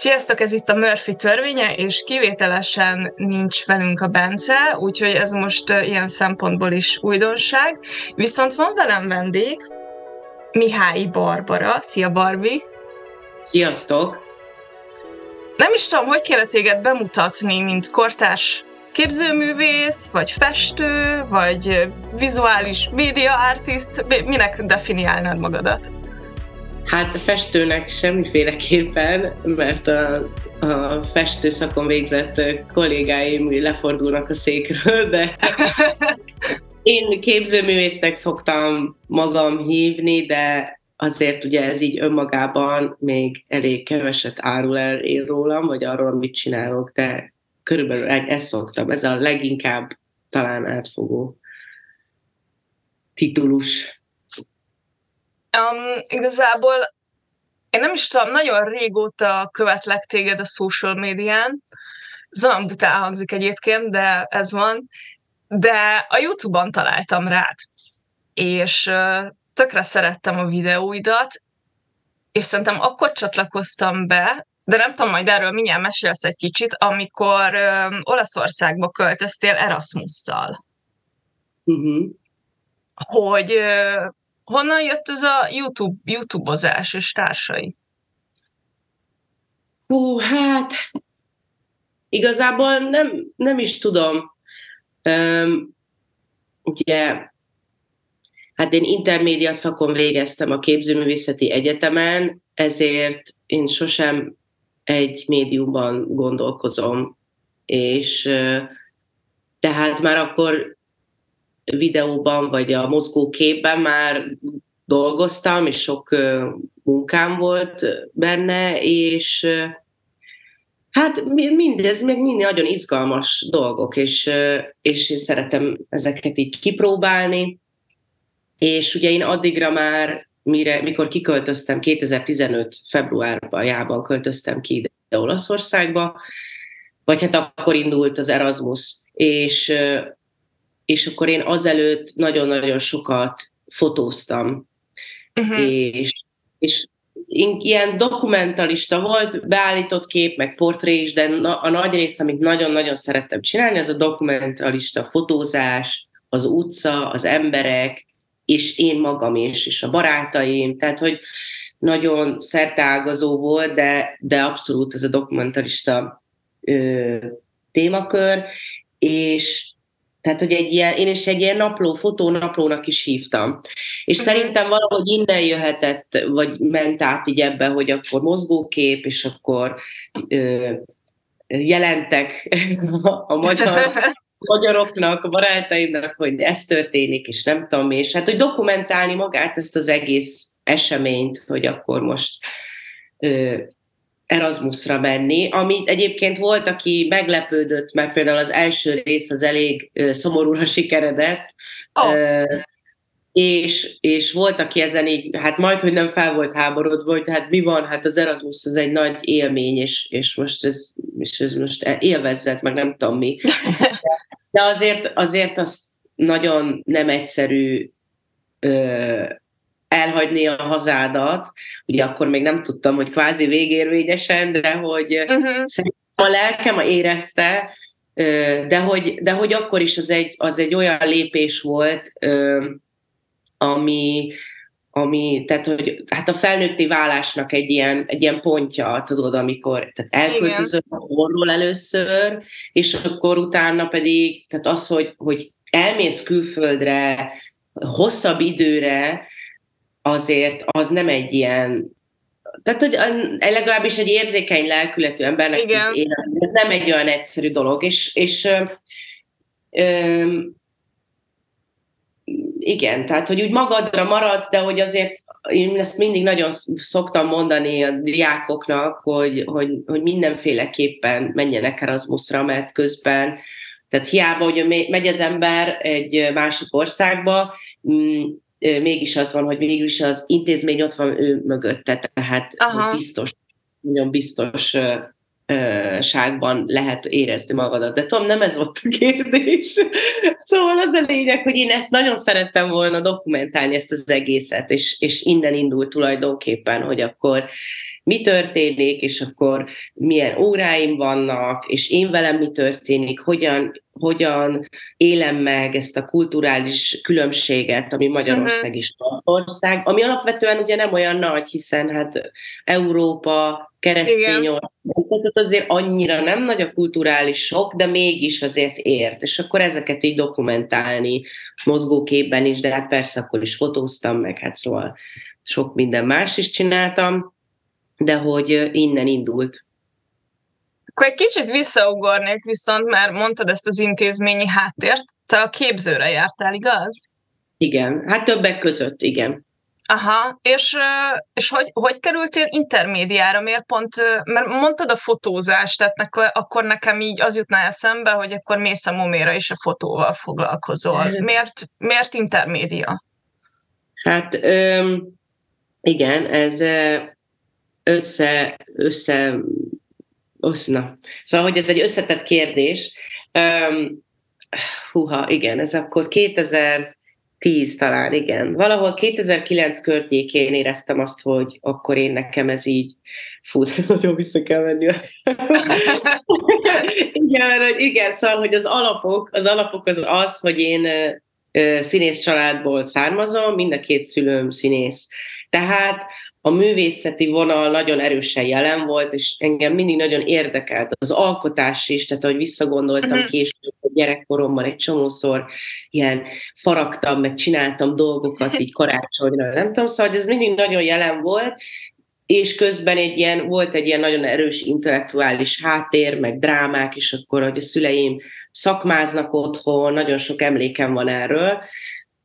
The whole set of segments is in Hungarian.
Sziasztok, ez itt a Murphy törvénye, és kivételesen nincs velünk a Bence, úgyhogy ez most ilyen szempontból is újdonság. Viszont van velem vendég, Mihály Barbara. Szia, Barbi! Sziasztok! Nem is tudom, hogy kéne téged bemutatni, mint kortárs képzőművész, vagy festő, vagy vizuális média artist, minek definiálnád magadat? Hát festőnek semmiféleképpen, mert a, a festőszakon végzett kollégáim lefordulnak a székről, de én képzőművésznek szoktam magam hívni, de azért ugye ez így önmagában még elég keveset árul el én rólam, vagy arról, amit csinálok, de körülbelül ezt szoktam. Ez a leginkább talán átfogó titulus. Um, igazából én nem is tudom, nagyon régóta követlek téged a social médián. Ez olyan bután hangzik egyébként, de ez van. De a YouTube-on találtam rád. És uh, tökre szerettem a videóidat, és szerintem akkor csatlakoztam be, de nem tudom, majd erről mindjárt mesélsz egy kicsit, amikor uh, Olaszországba költöztél Erasmusszal. Uh-huh. Hogy uh, honnan jött ez a YouTube, YouTube-ozás és társai? Hú, hát igazából nem, nem is tudom. Um, ugye, hát én intermédia szakon végeztem a képzőművészeti egyetemen, ezért én sosem egy médiumban gondolkozom, és tehát már akkor videóban, vagy a mozgóképben már dolgoztam, és sok munkám volt benne, és hát mindez még mind nagyon izgalmas dolgok, és, és én szeretem ezeket így kipróbálni, és ugye én addigra már, mire, mikor kiköltöztem, 2015 februárban költöztem ki ide Olaszországba, vagy hát akkor indult az Erasmus, és és akkor én azelőtt nagyon-nagyon sokat fotóztam. Uh-huh. És, és ilyen dokumentalista volt, beállított kép, meg portré is, de a nagy rész, amit nagyon-nagyon szerettem csinálni, az a dokumentalista fotózás, az utca, az emberek, és én magam is, és a barátaim, tehát hogy nagyon szerteágazó volt, de, de abszolút ez a dokumentalista ö, témakör, és, tehát, hogy egy ilyen, én is egy ilyen napló, fotónaplónak is hívtam. És uh-huh. szerintem valahogy innen jöhetett, vagy ment át így ebbe, hogy akkor mozgókép, és akkor ö, jelentek a magyar, magyaroknak, a barátaimnak, hogy ez történik, és nem tudom, és hát, hogy dokumentálni magát ezt az egész eseményt, hogy akkor most ö, Erasmusra menni, ami egyébként volt, aki meglepődött, mert például az első rész az elég szomorúra sikeredett, oh. és, és volt, aki ezen így, hát majd, hogy nem fel volt háborodva, hogy hát mi van, hát az Erasmus az egy nagy élmény, és, és most ez, és ez most élvezzet, meg nem tudom mi. De azért, azért az nagyon nem egyszerű elhagyni a hazádat, ugye akkor még nem tudtam, hogy kvázi végérvényesen, de hogy uh-huh. szerintem a lelkem érezte, de hogy, de hogy akkor is az egy, az egy olyan lépés volt, ami, ami, tehát hogy hát a felnőtti válásnak egy ilyen, egy ilyen pontja, tudod, amikor tehát elköltözöm a először, és akkor utána pedig, tehát az, hogy, hogy elmész külföldre hosszabb időre, azért az nem egy ilyen tehát, hogy legalábbis egy érzékeny lelkületű embernek Igen. Él, ez nem egy olyan egyszerű dolog, és, és ö, ö, igen, tehát, hogy úgy magadra maradsz, de hogy azért én ezt mindig nagyon szoktam mondani a diákoknak, hogy, hogy, hogy mindenféleképpen menjenek Erasmusra, mert közben, tehát hiába, hogy megy az ember egy másik országba, mm, mégis az van, hogy mégis az intézmény ott van ő mögötte, tehát Aha. biztos, nagyon biztos ságban lehet érezni magadat. De tudom, nem ez volt a kérdés. Szóval az a lényeg, hogy én ezt nagyon szerettem volna dokumentálni, ezt az egészet, és, és innen indult tulajdonképpen, hogy akkor mi történik, és akkor milyen óráim vannak, és én velem mi történik, hogyan, hogyan élem meg ezt a kulturális különbséget, ami Magyarország és Olaszország, ami alapvetően ugye nem olyan nagy, hiszen hát Európa, keresztény tehát azért annyira nem nagy a kulturális sok, de mégis azért ért, és akkor ezeket így dokumentálni mozgóképben is, de hát persze akkor is fotóztam meg, hát szóval sok minden más is csináltam, de hogy innen indult. Akkor egy kicsit visszaugornék viszont, mert mondtad ezt az intézményi háttért. Te a képzőre jártál, igaz? Igen, hát többek között, igen. Aha, és, és hogy, hogy kerültél intermédiára? Miért pont, mert mondtad a fotózást, tehát nekor, akkor nekem így az jutna eszembe, hogy akkor mész a moméra is a fotóval foglalkozol. Miért, miért intermédia? Hát öm, igen, ez össze, össze, na. Szóval, hogy ez egy összetett kérdés. Um, húha, igen, ez akkor 2010 talán, igen. Valahol 2009 környékén éreztem azt, hogy akkor én nekem ez így, fú, nagyon vissza kell menni. igen, igen, szóval, hogy az alapok, az alapok az az, hogy én színész családból származom, mind a két szülőm színész. Tehát a művészeti vonal nagyon erősen jelen volt, és engem mindig nagyon érdekelt az alkotás is, tehát ahogy visszagondoltam uh-huh. később a gyerekkoromban egy csomószor ilyen faragtam, meg csináltam dolgokat így karácsonyra, nem tudom, szóval ez mindig nagyon jelen volt, és közben egy ilyen, volt egy ilyen nagyon erős intellektuális háttér, meg drámák, és akkor, hogy a szüleim szakmáznak otthon, nagyon sok emlékem van erről,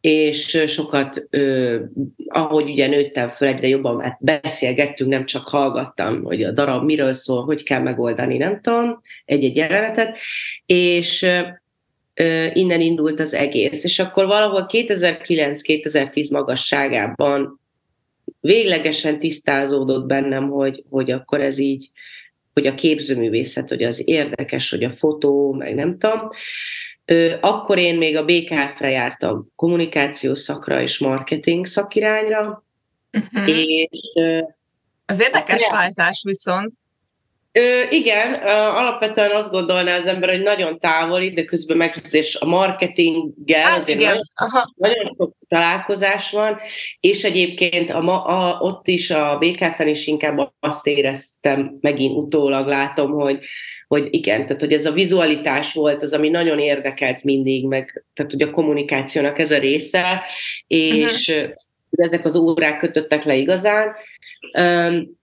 és sokat, ahogy ugye nőttem föl, egyre jobban hát beszélgettünk, nem csak hallgattam, hogy a darab miről szól, hogy kell megoldani, nem tudom, egy-egy jelenetet, és innen indult az egész. És akkor valahol 2009-2010 magasságában véglegesen tisztázódott bennem, hogy, hogy akkor ez így, hogy a képzőművészet, hogy az érdekes, hogy a fotó, meg nem tudom. Akkor én még a BKF-re jártam, kommunikációs szakra és marketing szakirányra, uh-huh. és... Az érdekes váltás viszont. Ö, igen, alapvetően azt gondolná az ember, hogy nagyon távoli, de közben meg és a marketinggel hát azért igen. Nagyon, Aha. nagyon sok találkozás van, és egyébként a, a, ott is a BKF-en is inkább azt éreztem, megint utólag látom, hogy hogy igen, tehát hogy ez a vizualitás volt az, ami nagyon érdekelt mindig, meg tehát hogy a kommunikációnak ez a része, és uh-huh. ezek az órák kötöttek le igazán, um,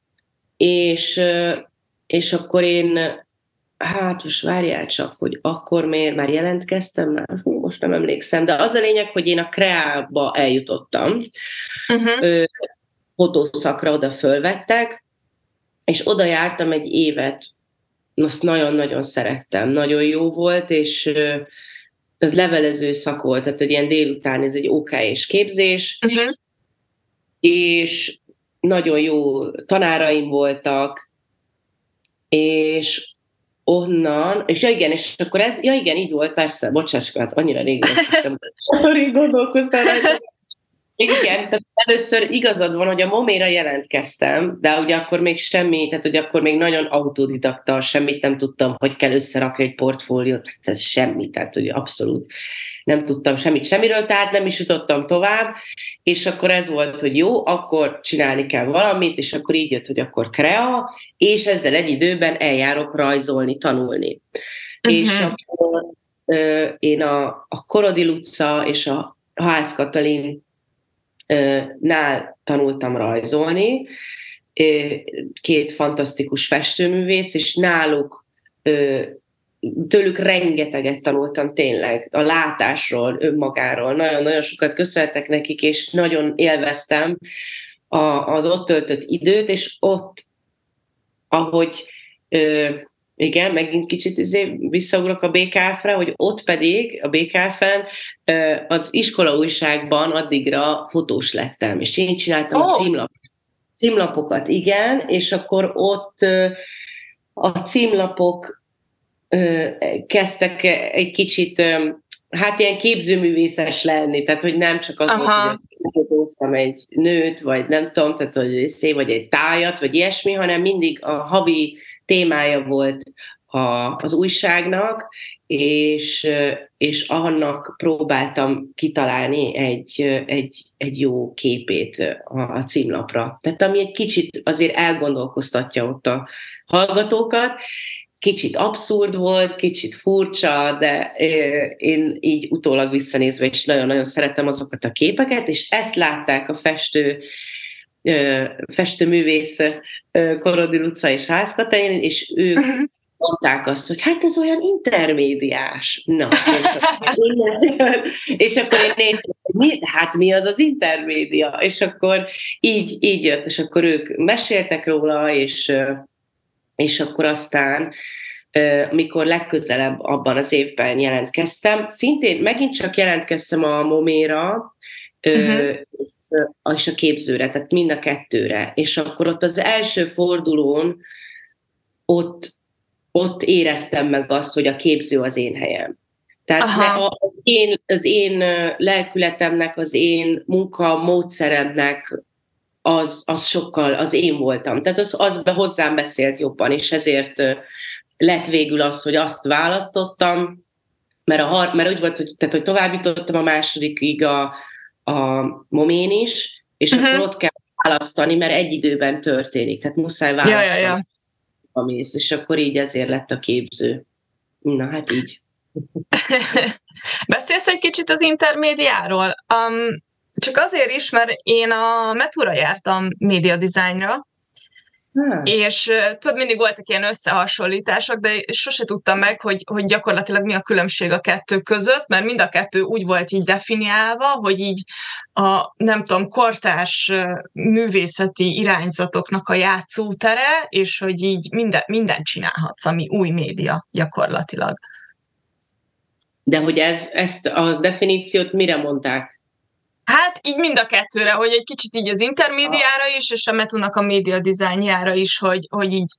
és, és akkor én, hát most várjál csak, hogy akkor miért már jelentkeztem, már? Hú, most nem emlékszem, de az a lényeg, hogy én a Kreába eljutottam, uh-huh. fotószakra oda fölvettek, és oda jártam egy évet. Azt nagyon-nagyon szerettem, nagyon jó volt, és az levelező szak volt, tehát egy ilyen délután, ez egy OK és képzés, uh-huh. és nagyon jó tanáraim voltak, és onnan, és ja igen, és akkor ez, ja igen, így volt, persze, bocsáss, hát annyira rég, rég gondolkoztam rajta, igen, tehát először igazad van, hogy a moméra jelentkeztem, de ugye akkor még semmi, tehát hogy akkor még nagyon autodidakta, semmit nem tudtam, hogy kell összerakni egy portfóliót, tehát ez semmi, tehát hogy abszolút nem tudtam semmit semmiről, tehát nem is jutottam tovább, és akkor ez volt, hogy jó, akkor csinálni kell valamit, és akkor így jött, hogy akkor krea, és ezzel egy időben eljárok rajzolni, tanulni. Uh-huh. És akkor ö, én a, a Korodi Luca és a Ház Katalin nál tanultam rajzolni, két fantasztikus festőművész, és náluk tőlük rengeteget tanultam tényleg a látásról, önmagáról. Nagyon-nagyon sokat köszönhetek nekik, és nagyon élveztem az ott töltött időt, és ott, ahogy igen, megint kicsit izé visszaugrok a BKF-re, hogy ott pedig a BKF-en az iskola újságban addigra fotós lettem, és én csináltam oh. a címlap, címlapokat, igen, és akkor ott a címlapok kezdtek egy kicsit hát ilyen képzőművészes lenni, tehát hogy nem csak az Aha. volt, hogy egy nőt, vagy nem tudom, tehát hogy szé, vagy egy tájat, vagy ilyesmi, hanem mindig a havi témája volt a, az újságnak, és, és annak próbáltam kitalálni egy, egy, egy jó képét a, a címlapra. Tehát ami egy kicsit azért elgondolkoztatja ott a hallgatókat, kicsit abszurd volt, kicsit furcsa, de én így utólag visszanézve is nagyon-nagyon szeretem azokat a képeket, és ezt látták a festő festőművész Korodil utca és házkatain, és ők uh-huh. mondták azt, hogy hát ez olyan intermédiás. Na, és akkor én néztem, hogy mi, hát mi az az intermédia? És akkor így, így jött, és akkor ők meséltek róla, és és akkor aztán mikor legközelebb abban az évben jelentkeztem, szintén megint csak jelentkeztem a Moméra, uh-huh. és a képzőre, tehát mind a kettőre. És akkor ott az első fordulón ott, ott éreztem meg azt, hogy a képző az én helyem. Tehát ne, az, én, az én lelkületemnek, az én munka módszeremnek az, az sokkal, az én voltam. Tehát az, az be hozzám beszélt jobban, és ezért lett végül az, hogy azt választottam, mert, a, mert úgy volt, hogy, tehát, hogy továbbítottam a másodikig a, a momén is, és uh-huh. akkor ott kell választani, mert egy időben történik, tehát muszáj választani. Ja, ja, ja. És akkor így ezért lett a képző. Na hát így. Beszélsz egy kicsit az intermédiáról. Um, csak azért is, mert én a Metura jártam média dizájnra, Hmm. És tudod, mindig voltak ilyen összehasonlítások, de sose tudtam meg, hogy, hogy gyakorlatilag mi a különbség a kettő között, mert mind a kettő úgy volt így definiálva, hogy így a, nem tudom, kortárs művészeti irányzatoknak a játszótere, és hogy így minden, mindent csinálhatsz, ami új média gyakorlatilag. De hogy ez, ezt a definíciót mire mondták? Hát így mind a kettőre, hogy egy kicsit így az intermédiára is, és a Metunak a média dizájnjára is, hogy, hogy így,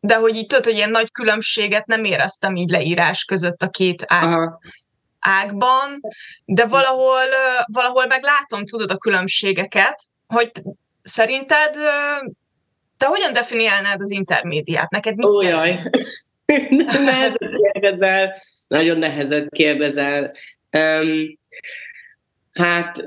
de hogy így tudod, hogy ilyen nagy különbséget nem éreztem így leírás között a két ág, ágban, de valahol, valahol meg látom, tudod, a különbségeket, hogy szerinted te hogyan definiálnád az intermédiát? Neked mit Ó, jaj. nehezet kérdezel, nagyon nehezet kérdezel. Um, Hát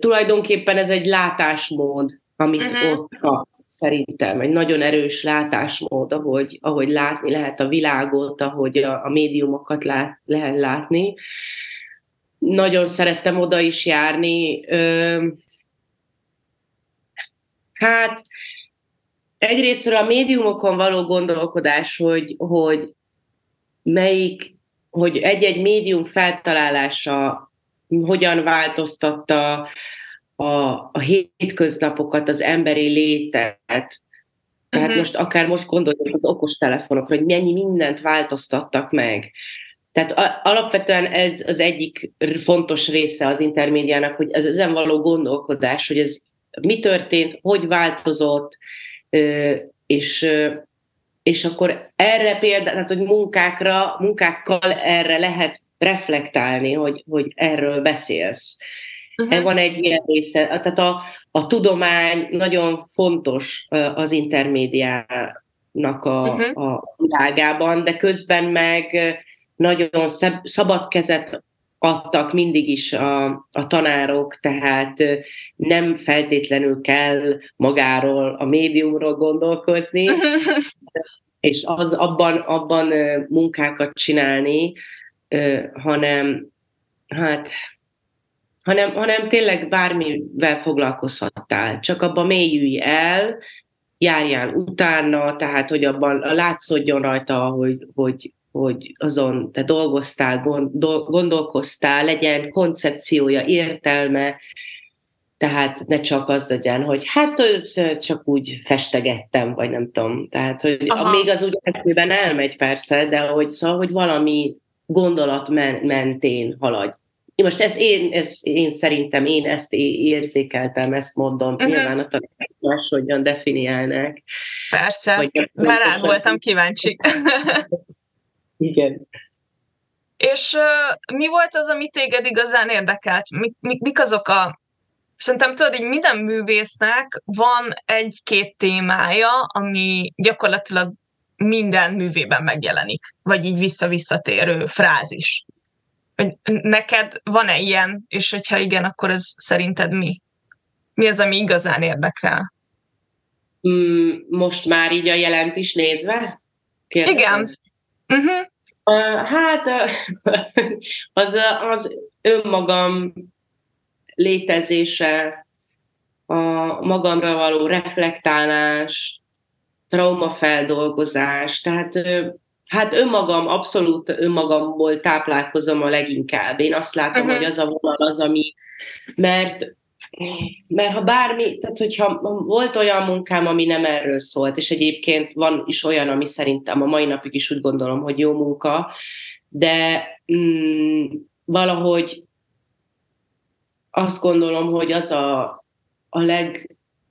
tulajdonképpen ez egy látásmód, amit uh-huh. ott kapsz, szerintem. Egy nagyon erős látásmód, ahogy, ahogy látni lehet a világot, ahogy a, a médiumokat lát, lehet látni. Nagyon szerettem oda is járni. Ö, hát egyrésztről a médiumokon való gondolkodás, hogy, hogy melyik hogy egy-egy médium feltalálása hogyan változtatta a, a hétköznapokat, az emberi létet. Tehát uh-huh. most akár most gondoljuk az okos telefonokra, hogy mennyi mindent változtattak meg. Tehát alapvetően ez az egyik fontos része az intermédiának, hogy ez ezen való gondolkodás, hogy ez mi történt, hogy változott, és és akkor erre például, tehát hogy munkákra, munkákkal erre lehet reflektálni, hogy, hogy erről beszélsz. Uh-huh. Van egy ilyen része, tehát a, a tudomány nagyon fontos az intermédiának a, uh-huh. a világában, de közben meg nagyon szab, szabad kezet adtak mindig is a, a tanárok, tehát nem feltétlenül kell magáról, a médiumról gondolkozni, és az abban, abban munkákat csinálni, hanem hát hanem, hanem tényleg bármivel foglalkozhattál, csak abban mélyülj el, járjál utána, tehát hogy abban látszódjon rajta, hogy, hogy, hogy azon te dolgoztál, gondolkoztál, legyen koncepciója, értelme, tehát ne csak az legyen, hogy hát csak úgy festegettem, vagy nem tudom. Tehát, hogy Aha. még az úgy egyszerűen elmegy persze, de hogy, szóval, hogy valami gondolat mentén haladj. Most ez én, ez én szerintem, én ezt érzékeltem, ezt mondom, uh-huh. nyilván a tanítás hogyan definiálnak. Persze, már rá voltam kíváncsi. Igen. És uh, mi volt az, ami téged igazán érdekelt? Mi, mi, mik azok a... Szerintem tudod, így minden művésznek van egy-két témája, ami gyakorlatilag minden művében megjelenik, vagy így vissza-visszatérő frázis. Neked van-e ilyen, és hogyha igen, akkor ez szerinted mi? Mi az, ami igazán érdekel? Mm, most már így a jelent is nézve? Kérdezem. Igen. Uh-huh. Uh, hát az, az önmagam létezése, a magamra való reflektálás, traumafeldolgozás, tehát hát önmagam, abszolút önmagamból táplálkozom a leginkább. Én azt látom, uh-huh. hogy az a vonal az, ami, mert mert ha bármi, tehát hogyha volt olyan munkám, ami nem erről szólt, és egyébként van is olyan, ami szerintem a mai napig is úgy gondolom, hogy jó munka, de mm, valahogy azt gondolom, hogy az a, a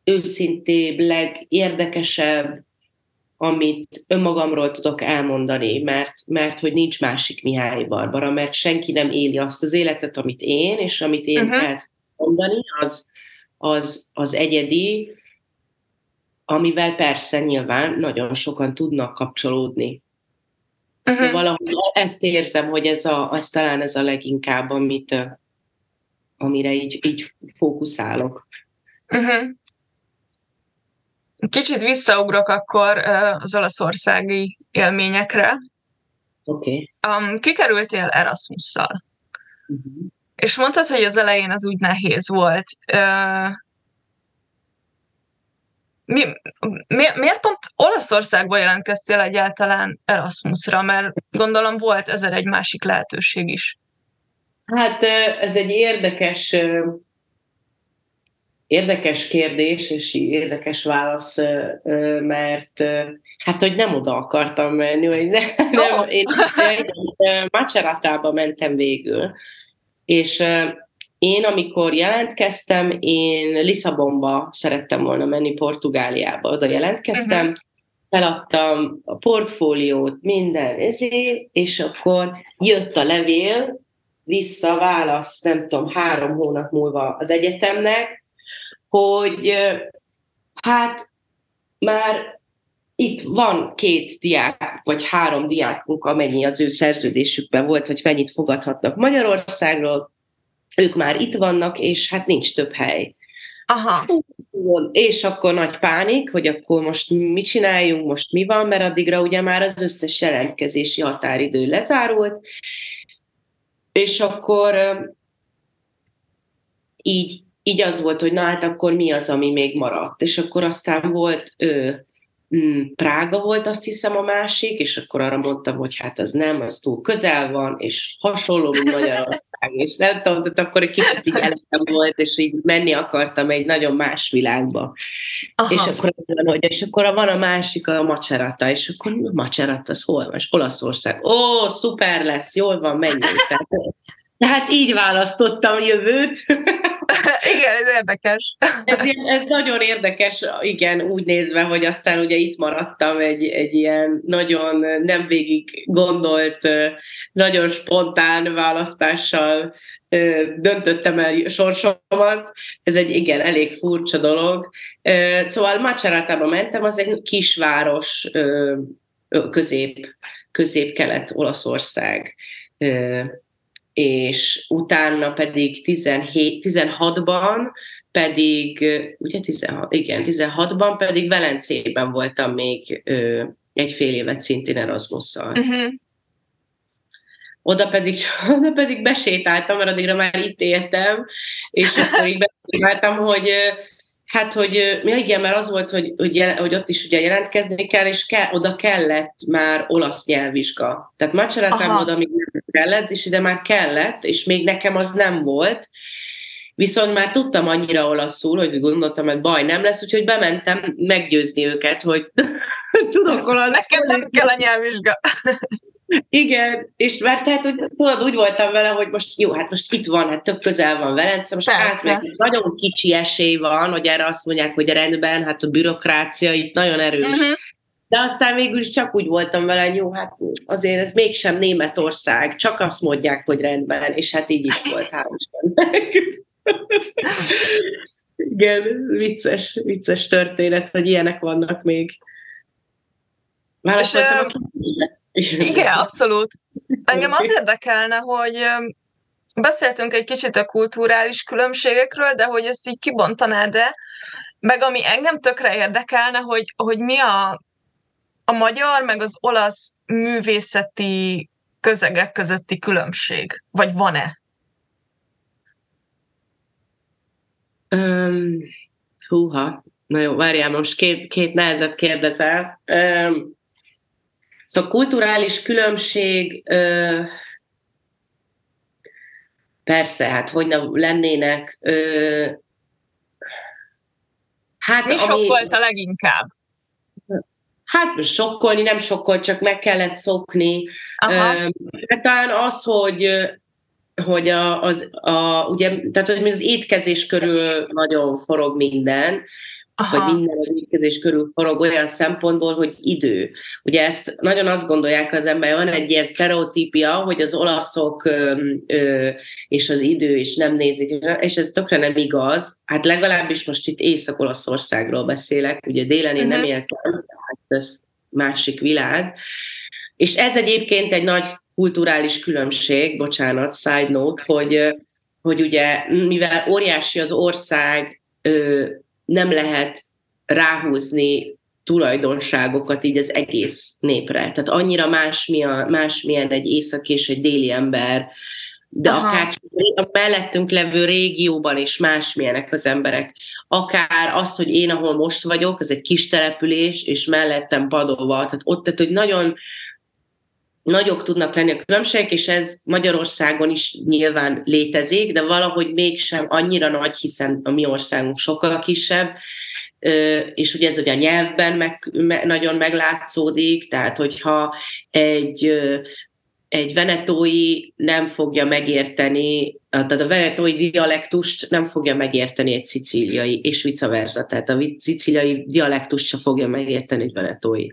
legőszintébb, legérdekesebb, amit önmagamról tudok elmondani, mert, mert hogy nincs másik Mihály Barbara, mert senki nem éli azt az életet, amit én, és amit én uh-huh. el mondani, az, az, az egyedi, amivel persze nyilván nagyon sokan tudnak kapcsolódni. Uh-huh. De valahogy ezt érzem, hogy ez, a, az talán ez a leginkább, amit, amire így, így fókuszálok. Uh-huh. Kicsit visszaugrok akkor az olaszországi élményekre. Oké. Okay. Um, kikerültél Erasmusszal. Uh-huh. És mondtad, hogy az elején az úgy nehéz volt. Uh, mi, mi, miért pont Olaszországba jelentkeztél egyáltalán Erasmusra? Mert gondolom volt ezer egy másik lehetőség is. Hát ez egy érdekes érdekes kérdés, és érdekes válasz, mert hát, hogy nem oda akartam menni, hogy ne, nem, én Maceratába mentem végül, és én, amikor jelentkeztem, én Lisszabonba szerettem volna menni, Portugáliába. Oda jelentkeztem, uh-huh. feladtam a portfóliót, minden ezé, és akkor jött a levél, vissza válasz, nem tudom, három hónap múlva az egyetemnek, hogy hát már itt van két diák, vagy három diákunk, amennyi az ő szerződésükben volt, hogy mennyit fogadhatnak Magyarországról, ők már itt vannak, és hát nincs több hely. Aha. És akkor nagy pánik, hogy akkor most mit csináljunk, most mi van, mert addigra ugye már az összes jelentkezési határidő lezárult, és akkor így, így az volt, hogy na hát akkor mi az, ami még maradt. És akkor aztán volt ő, Mm, Prága volt azt hiszem a másik, és akkor arra mondtam, hogy hát az nem, az túl közel van, és hasonló, mint Magyarország, és nem tudom, tehát akkor egy kicsit így elekem volt, és így menni akartam egy nagyon más világba. Aha. És akkor az hogy és akkor van a másik, a Macerata, és akkor a Macerata, az hol van? Olaszország. Ó, szuper lesz, jól van, menjünk. Tehát, tehát így választottam jövőt. igen, ez érdekes. ez, ez nagyon érdekes, igen, úgy nézve, hogy aztán ugye itt maradtam egy, egy ilyen nagyon nem végig gondolt, nagyon spontán választással döntöttem el sorsomat. Ez egy igen, elég furcsa dolog. Szóval Macerátába mentem, az egy kisváros közép, közép-kelet Olaszország és utána pedig 17, 16-ban pedig, ugye 16, igen, 16-ban pedig Velencében voltam még ö, egy fél évet szintén Erasmusszal. Uh-huh. Oda pedig, oda pedig besétáltam, mert addigra már itt éltem, és akkor így besétáltam, hogy Hát, hogy ja igen, mert az volt, hogy, hogy, jel, hogy ott is ugye jelentkezni kell, és ke, oda kellett már olasz nyelvvizsga. Tehát Macseratán oda még nem kellett, és ide már kellett, és még nekem az nem volt. Viszont már tudtam annyira olaszul, hogy gondoltam, hogy baj nem lesz, úgyhogy bementem meggyőzni őket, hogy tudok olaszul. Nekem nem kell a nyelvvizsga. Igen, és mert tehát hogy, tudod, úgy voltam vele, hogy most jó, hát most itt van, hát több közel van Velence, most átmegy, nagyon kicsi esély van, hogy erre azt mondják, hogy rendben, hát a bürokrácia itt nagyon erős. Uh-huh. De aztán végül is csak úgy voltam vele, hogy jó, hát azért ez mégsem Németország, csak azt mondják, hogy rendben, és hát így is volt, Igen, vicces, vicces történet, hogy ilyenek vannak még. Válaszoltam a Igen, abszolút. Engem az érdekelne, hogy beszéltünk egy kicsit a kulturális különbségekről, de hogy ezt így kibontanád-e, meg ami engem tökre érdekelne, hogy, hogy mi a, a magyar, meg az olasz művészeti közegek közötti különbség? Vagy van-e? Um, húha, na jó, várjál, most két, két nehezet kérdezel. Um, szóval kulturális különbség, uh, persze, hát hogy lennének, uh, Hát, Mi ami... volt a leginkább? Hát sokkolni, nem sokkol, csak meg kellett szokni. Aha. Hát talán az, hogy hogy a, az, a, ugye, tehát hogy az étkezés körül nagyon forog minden, Aha. hogy minden az étkezés körül forog olyan szempontból, hogy idő. Ugye ezt nagyon azt gondolják az ember, van egy ilyen sztereotípia, hogy az olaszok ö, ö, és az idő is nem nézik, és ez tökre nem igaz. Hát legalábbis most itt Észak-Olaszországról beszélek, ugye délen én uh-huh. nem mhm. éltem, hát ez másik világ. És ez egyébként egy nagy kulturális különbség, bocsánat, side note, hogy, hogy ugye mivel óriási az ország, nem lehet ráhúzni tulajdonságokat így az egész népre. Tehát annyira más, mi a, más milyen egy északi és egy déli ember, de Aha. akár a mellettünk levő régióban is másmilyenek az emberek. Akár az, hogy én, ahol most vagyok, ez egy kis település, és mellettem Padova, tehát ott, tehát, hogy nagyon nagyok tudnak lenni a különbségek, és ez Magyarországon is nyilván létezik, de valahogy mégsem annyira nagy, hiszen a mi országunk sokkal kisebb, és ugye ez ugye a nyelvben meg, nagyon meglátszódik, tehát hogyha egy egy venetói nem fogja megérteni, tehát a venetói dialektust nem fogja megérteni egy szicíliai, és vice versa. Tehát a szicíliai dialektust sem fogja megérteni egy venetói.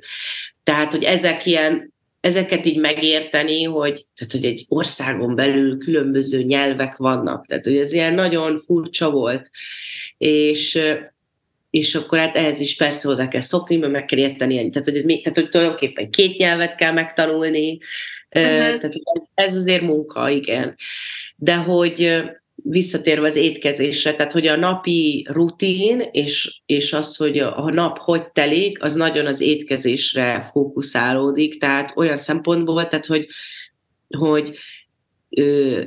Tehát, hogy ezek ilyen ezeket így megérteni, hogy, tehát, hogy egy országon belül különböző nyelvek vannak. Tehát, hogy ez ilyen nagyon furcsa volt. És, és akkor hát ehhez is persze hozzá kell szokni, mert meg kell érteni. Tehát, hogy, ez tehát, hogy tulajdonképpen két nyelvet kell megtanulni. Uh-huh. Tehát ez azért munka, igen. De hogy visszatérve az étkezésre, tehát hogy a napi rutin és, és az, hogy a nap hogy telik, az nagyon az étkezésre fókuszálódik, tehát olyan szempontból, tehát hogy, hogy ö,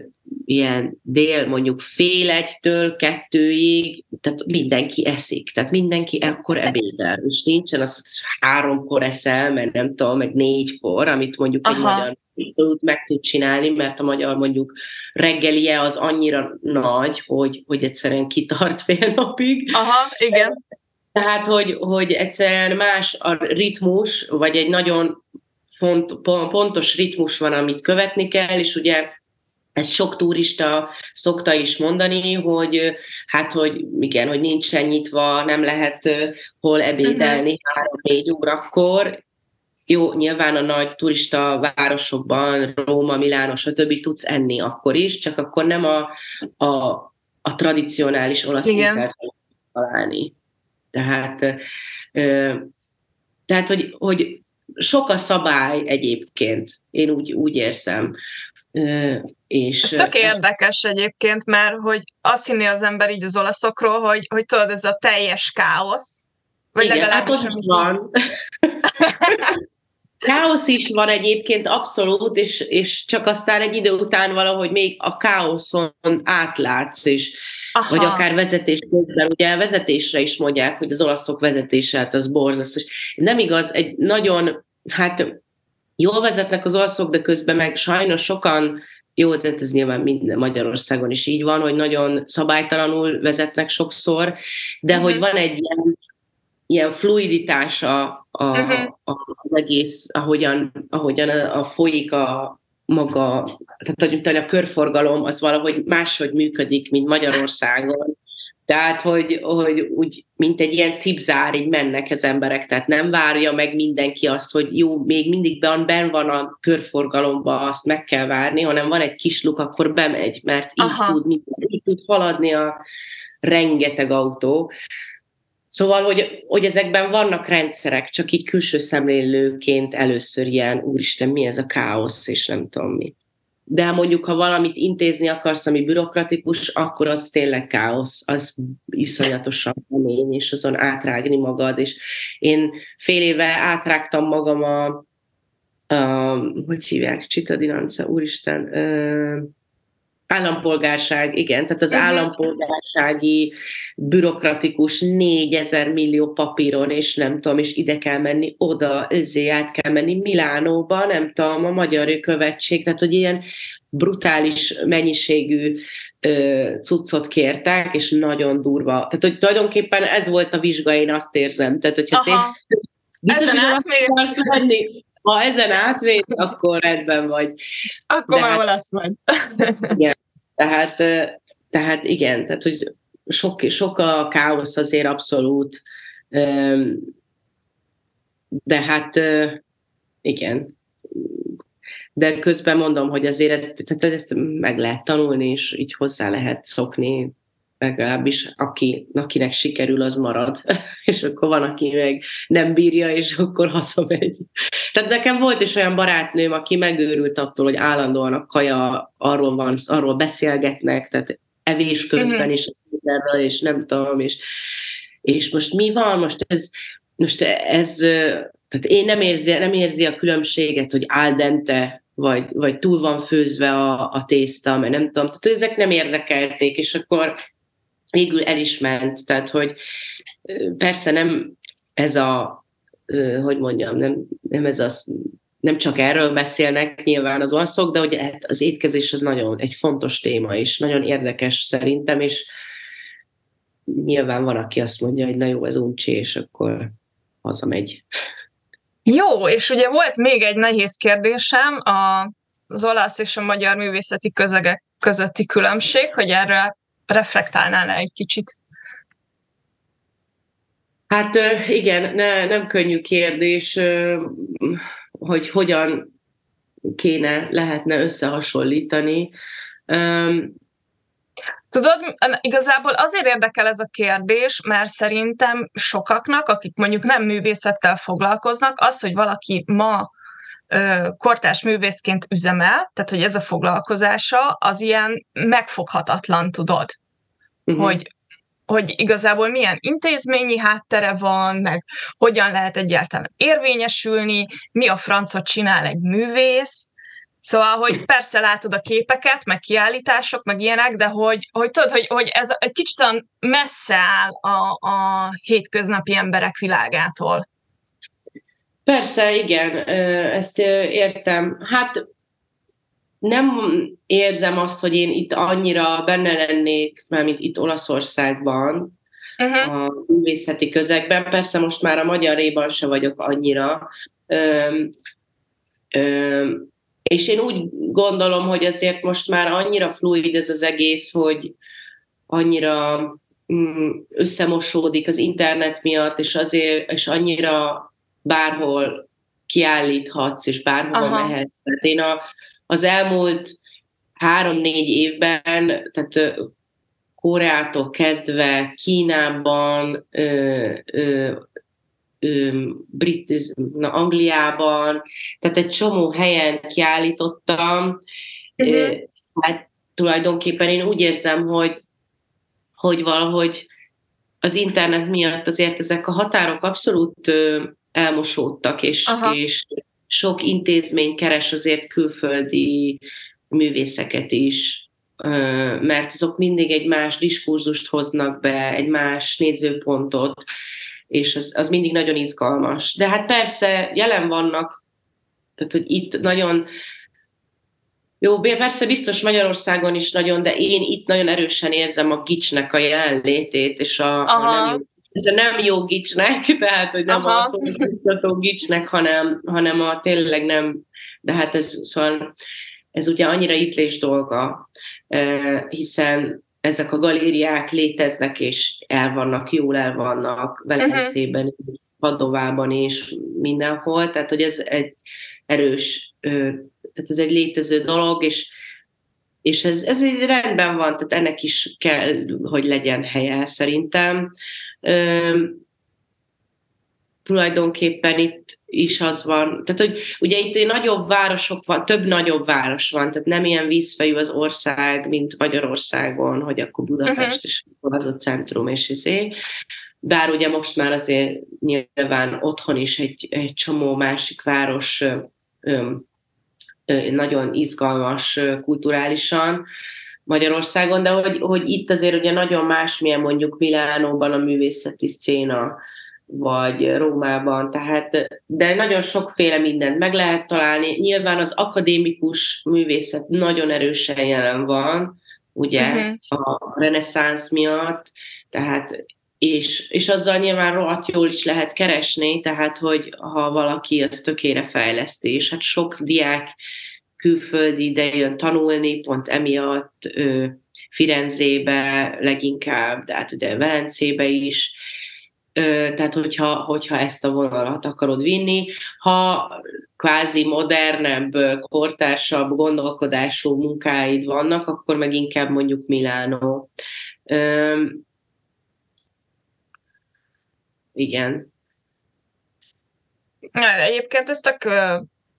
ilyen dél mondjuk fél egytől kettőig, tehát mindenki eszik, tehát mindenki ekkor ebédel, és nincsen az háromkor eszel, mert nem tudom, meg négykor, amit mondjuk Aha. egy magyar abszolút meg tud csinálni, mert a magyar mondjuk reggelie az annyira nagy, hogy, hogy egyszerűen kitart fél napig. Aha, igen. Tehát, hogy, hogy egyszerűen más a ritmus, vagy egy nagyon font, pontos ritmus van, amit követni kell, és ugye ezt sok turista szokta is mondani, hogy hát, hogy igen, hogy nincsen nyitva, nem lehet hol ebédelni uh-huh. három-négy órakor, jó, nyilván a nagy turista városokban, Róma, Milános, stb. tudsz enni akkor is, csak akkor nem a, a, a tradicionális olasz ételt találni. Tehát, ö, tehát hogy, hogy sok a szabály egyébként, én úgy, úgy érzem. Ö, és, Ez tök érdekes egyébként, mert hogy azt hinni az ember így az olaszokról, hogy, hogy tudod, ez a teljes káosz, vagy Igen, legalábbis hát van. Káosz is van egyébként abszolút, és, és csak aztán egy idő után valahogy még a káoszon átlátsz, és Aha. vagy akár vezetés közben, ugye vezetésre is mondják, hogy az olaszok vezetése, hát az borzasztó. Nem igaz, egy nagyon, hát jól vezetnek az olaszok, de közben meg sajnos sokan, jó, de ez nyilván minden Magyarországon is így van, hogy nagyon szabálytalanul vezetnek sokszor, de uh-huh. hogy van egy ilyen ilyen fluiditása a, uh-huh. a, az egész, ahogyan, ahogyan a, a folyik a maga, tehát hogy a körforgalom az valahogy máshogy működik, mint Magyarországon, Tehát, hogy, hogy úgy, mint egy ilyen cipzár, így mennek az emberek, tehát nem várja meg mindenki azt, hogy jó, még mindig ben van a körforgalomba, azt meg kell várni, hanem van egy kis luk, akkor bemegy, mert így Aha. tud, így tud haladni a rengeteg autó. Szóval, hogy, hogy ezekben vannak rendszerek, csak így külső szemlélőként először ilyen, úristen, mi ez a káosz, és nem tudom mi. De mondjuk, ha valamit intézni akarsz, ami bürokratikus, akkor az tényleg káosz, az iszonyatosan kemény, és azon átrágni magad, és én fél éve átrágtam magam a, a hogy hívják, Csitadinanca, úristen, Állampolgárság, igen, tehát az uh-huh. állampolgársági bürokratikus négyezer millió papíron, és nem tudom, és ide kell menni, oda, ezért át kell menni Milánóba, nem tudom, a magyar követség, tehát hogy ilyen brutális mennyiségű ö, cuccot kértek, és nagyon durva. Tehát, hogy tulajdonképpen ez volt a vizsga, én azt érzem. Tehát, hogyha Aha. Te, biztos, ezen átmész. Ha ezen átvész, akkor rendben vagy. Akkor már hát, lesz majd. igen. Tehát, tehát igen, tehát hogy sok, sok a káosz azért abszolút, de hát igen. De közben mondom, hogy azért ezt, tehát ezt meg lehet tanulni, és így hozzá lehet szokni, legalábbis aki, akinek sikerül, az marad. és akkor van, aki meg nem bírja, és akkor hazamegy. Tehát nekem volt is olyan barátnőm, aki megőrült attól, hogy állandóan a kaja arról van, arról beszélgetnek, tehát evés közben uh-huh. is, és nem tudom, és, és most mi van? Most ez, most ez, tehát én nem érzi, nem érzi a különbséget, hogy al dente, vagy, vagy túl van főzve a, a tészta, mert nem tudom, tehát ezek nem érdekelték, és akkor végül el is ment. Tehát, hogy persze nem ez a, hogy mondjam, nem, nem ez az, nem csak erről beszélnek nyilván az olaszok, de hogy hát az étkezés az nagyon egy fontos téma, és nagyon érdekes szerintem, és nyilván van, aki azt mondja, hogy na jó, ez uncsi, és akkor hazamegy. Jó, és ugye volt még egy nehéz kérdésem, a, az olasz és a magyar művészeti közegek közötti különbség, hogy erre reflektálnál egy kicsit? Hát igen, ne, nem könnyű kérdés, hogy hogyan kéne, lehetne összehasonlítani. Tudod, igazából azért érdekel ez a kérdés, mert szerintem sokaknak, akik mondjuk nem művészettel foglalkoznak, az, hogy valaki ma kortás művészként üzemel, tehát hogy ez a foglalkozása, az ilyen megfoghatatlan, tudod uh-huh. hogy, hogy igazából milyen intézményi háttere van, meg hogyan lehet egyáltalán érvényesülni, mi a francot csinál egy művész, Szóval, hogy persze látod a képeket, meg kiállítások, meg ilyenek, de hogy, hogy tudod, hogy, hogy ez egy kicsit messze áll a, a hétköznapi emberek világától. Persze, igen, ezt értem. Hát nem érzem azt, hogy én itt annyira benne lennék, mint itt Olaszországban, uh-huh. a művészeti közegben. Persze most már a magyaréban se vagyok annyira. Öm, öm, és én úgy gondolom, hogy azért most már annyira fluid ez az egész, hogy annyira mm, összemosódik az internet miatt, és azért, és annyira bárhol kiállíthatsz, és bárhova Aha. mehetsz. Tehát én a, az elmúlt három-négy évben, tehát Koreától kezdve Kínában, ö, ö, ö, Brit, na, Angliában, tehát egy csomó helyen kiállítottam. Uh-huh. Hát tulajdonképpen én úgy érzem, hogy, hogy valahogy az internet miatt azért ezek a határok abszolút elmosódtak, és, és sok intézmény keres azért külföldi művészeket is, mert azok mindig egy más diskurzust hoznak be, egy más nézőpontot, és az, az mindig nagyon izgalmas. De hát persze jelen vannak, tehát hogy itt nagyon jó, persze biztos Magyarországon is nagyon, de én itt nagyon erősen érzem a gicsnek a jelenlétét, és a, a nem ez a nem jó gicsnek, tehát hogy nem Aha. a szórakoztató gicsnek, hanem, hanem a tényleg nem, de hát ez, szóval ez ugye annyira ízlés dolga, hiszen ezek a galériák léteznek, és el vannak, jól el vannak, Velencében uh-huh. Padovában is, mindenhol, tehát hogy ez egy erős, tehát ez egy létező dolog, és, és ez, ez egy rendben van, tehát ennek is kell, hogy legyen helye szerintem tulajdonképpen itt is az van, tehát hogy ugye itt nagyobb városok van, több nagyobb város van, tehát nem ilyen vízfejű az ország, mint Magyarországon, hogy akkor Budapest uh-huh. az a centrum, és izé. Bár ugye most már azért nyilván otthon is egy, egy csomó másik város ö, ö, nagyon izgalmas kulturálisan, Magyarországon, de hogy, hogy itt azért ugye nagyon más, milyen mondjuk Milánóban a művészeti szcéna, vagy Rómában, tehát, de nagyon sokféle mindent meg lehet találni. Nyilván az akadémikus művészet nagyon erősen jelen van, ugye, uh-huh. a reneszánsz miatt, tehát és, és azzal nyilván rohadt jól is lehet keresni, tehát hogy ha valaki azt tökére fejleszti, és hát sok diák külföldi ide jön tanulni, pont emiatt ö, Firenzébe leginkább, de hát ugye Velencébe is, tehát hogyha, hogyha ezt a vonalat akarod vinni, ha kvázi modernebb, kortársabb gondolkodású munkáid vannak, akkor meg inkább mondjuk Milánó. igen. Egyébként ez tök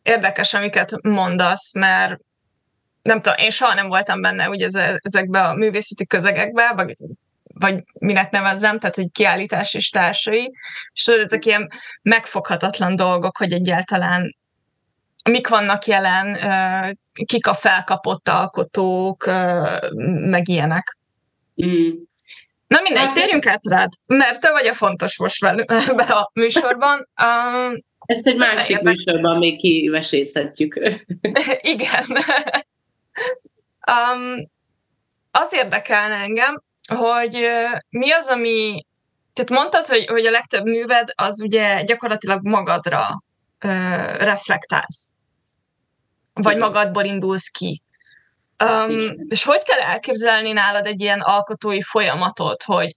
érdekes, amiket mondasz, mert nem tudom, én soha nem voltam benne ugye ezekbe a művészeti közegekbe, vagy vagy minek nevezzem, tehát hogy kiállítás és társai, és tudod, ezek ilyen megfoghatatlan dolgok, hogy egyáltalán mik vannak jelen, kik a felkapott alkotók, meg ilyenek. Mm. Na mindegy, térjünk át rád, mert te vagy a fontos most be a műsorban. Um, Ezt egy másik érdek... műsorban még kivesészhetjük. Igen. um, az érdekelne engem, hogy mi az, ami... Tehát mondtad, hogy, hogy a legtöbb műved az ugye gyakorlatilag magadra ö, reflektálsz. Vagy magadból indulsz ki. Um, és hogy kell elképzelni nálad egy ilyen alkotói folyamatot, hogy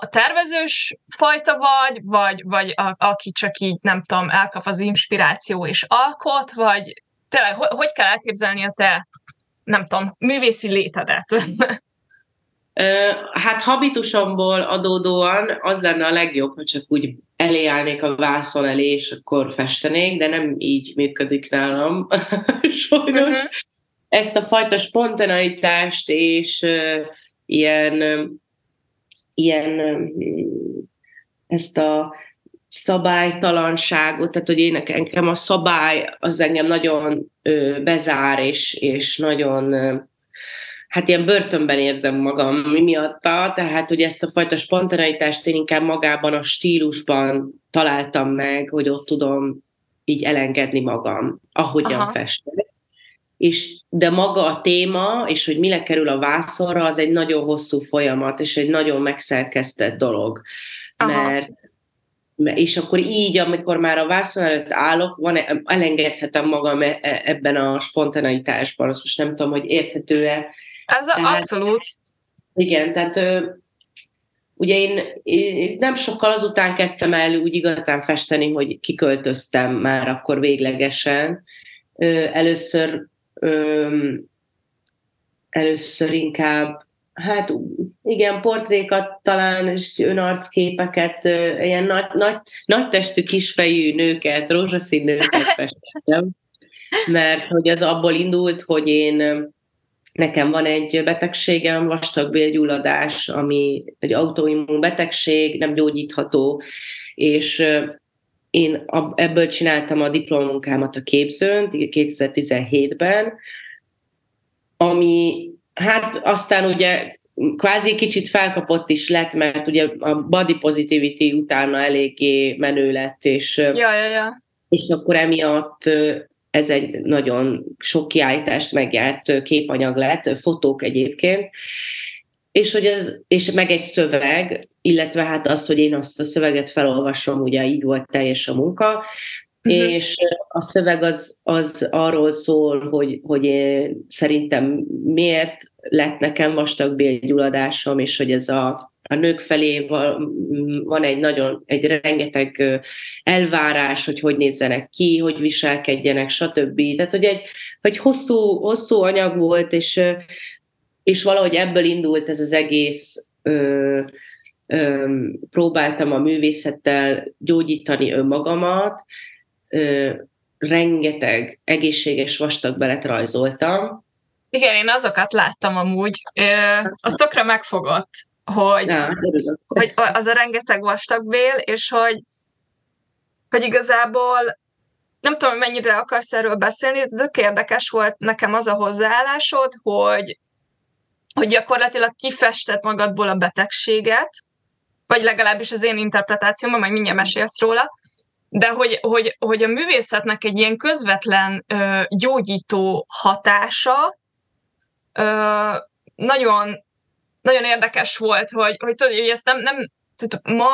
a tervezős fajta vagy, vagy, vagy a, aki csak így, nem tudom, elkap az inspiráció és alkot, vagy tényleg, hogy, hogy kell elképzelni a te, nem tudom, művészi létedet? Hát habitusomból adódóan az lenne a legjobb, hogy csak úgy eléállnék a vászon elé, és akkor festenék, de nem így működik nálam, sajnos. Uh-huh. Ezt a fajta spontaneitást és ilyen, ilyen ezt a szabálytalanságot, tehát hogy én nekem a szabály az engem nagyon bezár, és, és nagyon hát ilyen börtönben érzem magam mi miatta, tehát hogy ezt a fajta spontaneitást én inkább magában a stílusban találtam meg, hogy ott tudom így elengedni magam, ahogyan Aha. festek. És, de maga a téma, és hogy mire kerül a vászonra, az egy nagyon hosszú folyamat, és egy nagyon megszerkesztett dolog. Aha. Mert és akkor így, amikor már a vászon előtt állok, van, elengedhetem magam e, e, ebben a spontaneitásban. Azt most nem tudom, hogy érthető-e ez tehát, abszolút. Igen, tehát ugye én, én nem sokkal azután kezdtem el úgy igazán festeni, hogy kiköltöztem már akkor véglegesen. Először először inkább hát igen, portrékat talán, és önarcképeket, ilyen nagy, nagy, nagy testű, kisfejű nőket, rózsaszín nőket festettem, mert hogy ez abból indult, hogy én Nekem van egy betegségem, vastagbélgyulladás, ami egy autoimmun betegség, nem gyógyítható, és én ebből csináltam a diplomunkámat a képzőn 2017-ben, ami hát aztán ugye kvázi kicsit felkapott is lett, mert ugye a body positivity utána eléggé menő lett, és, ja, ja, ja. és akkor emiatt ez egy nagyon sok kiállítást megjárt képanyag lett, fotók egyébként, és, hogy ez, és meg egy szöveg, illetve hát az, hogy én azt a szöveget felolvasom, ugye így volt teljes a munka, uh-huh. és a szöveg az, az arról szól, hogy, hogy én szerintem miért lett nekem vastagbélgyulladásom, és hogy ez a, a nők felé van egy nagyon, egy rengeteg elvárás, hogy hogy nézzenek ki, hogy viselkedjenek, stb. Tehát, hogy egy, hogy hosszú, hosszú anyag volt, és, és valahogy ebből indult ez az egész ö, próbáltam a művészettel gyógyítani önmagamat, rengeteg egészséges vastag belet rajzoltam. Igen, én azokat láttam amúgy. Az tökre megfogott, hogy, ja, hogy az a rengeteg vastagbél, és hogy, hogy igazából nem tudom, mennyire akarsz erről beszélni, de tök érdekes volt nekem az a hozzáállásod, hogy, hogy gyakorlatilag kifestett magadból a betegséget, vagy legalábbis az én interpretációmban, majd mindjárt mesélsz róla, de hogy, hogy, hogy a művészetnek egy ilyen közvetlen ö, gyógyító hatása ö, nagyon, nagyon érdekes volt, hogy, hogy tudod, hogy ezt nem, nem tehát ma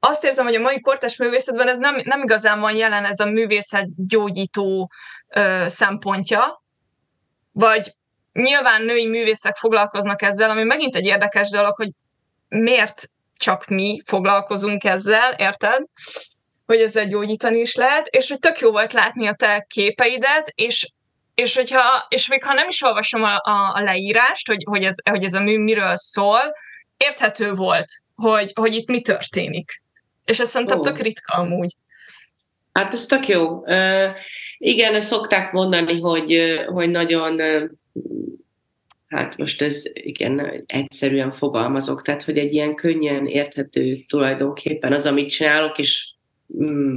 azt érzem, hogy a mai kortás művészetben ez nem, nem igazán van jelen ez a művészet gyógyító ö, szempontja, vagy nyilván női művészek foglalkoznak ezzel, ami megint egy érdekes dolog, hogy miért csak mi foglalkozunk ezzel, érted? Hogy ezzel gyógyítani is lehet, és hogy tök jó volt látni a te képeidet, és és, hogyha, és még ha nem is olvasom a, a, a leírást, hogy, hogy, ez, hogy ez a mű miről szól, érthető volt, hogy, hogy itt mi történik. És ez szerintem oh. tök ritka amúgy. Hát ez tök jó. Uh, igen, szokták mondani, hogy, hogy nagyon hát most ez igen, egyszerűen fogalmazok, tehát hogy egy ilyen könnyen érthető tulajdonképpen az, amit csinálok, és mm,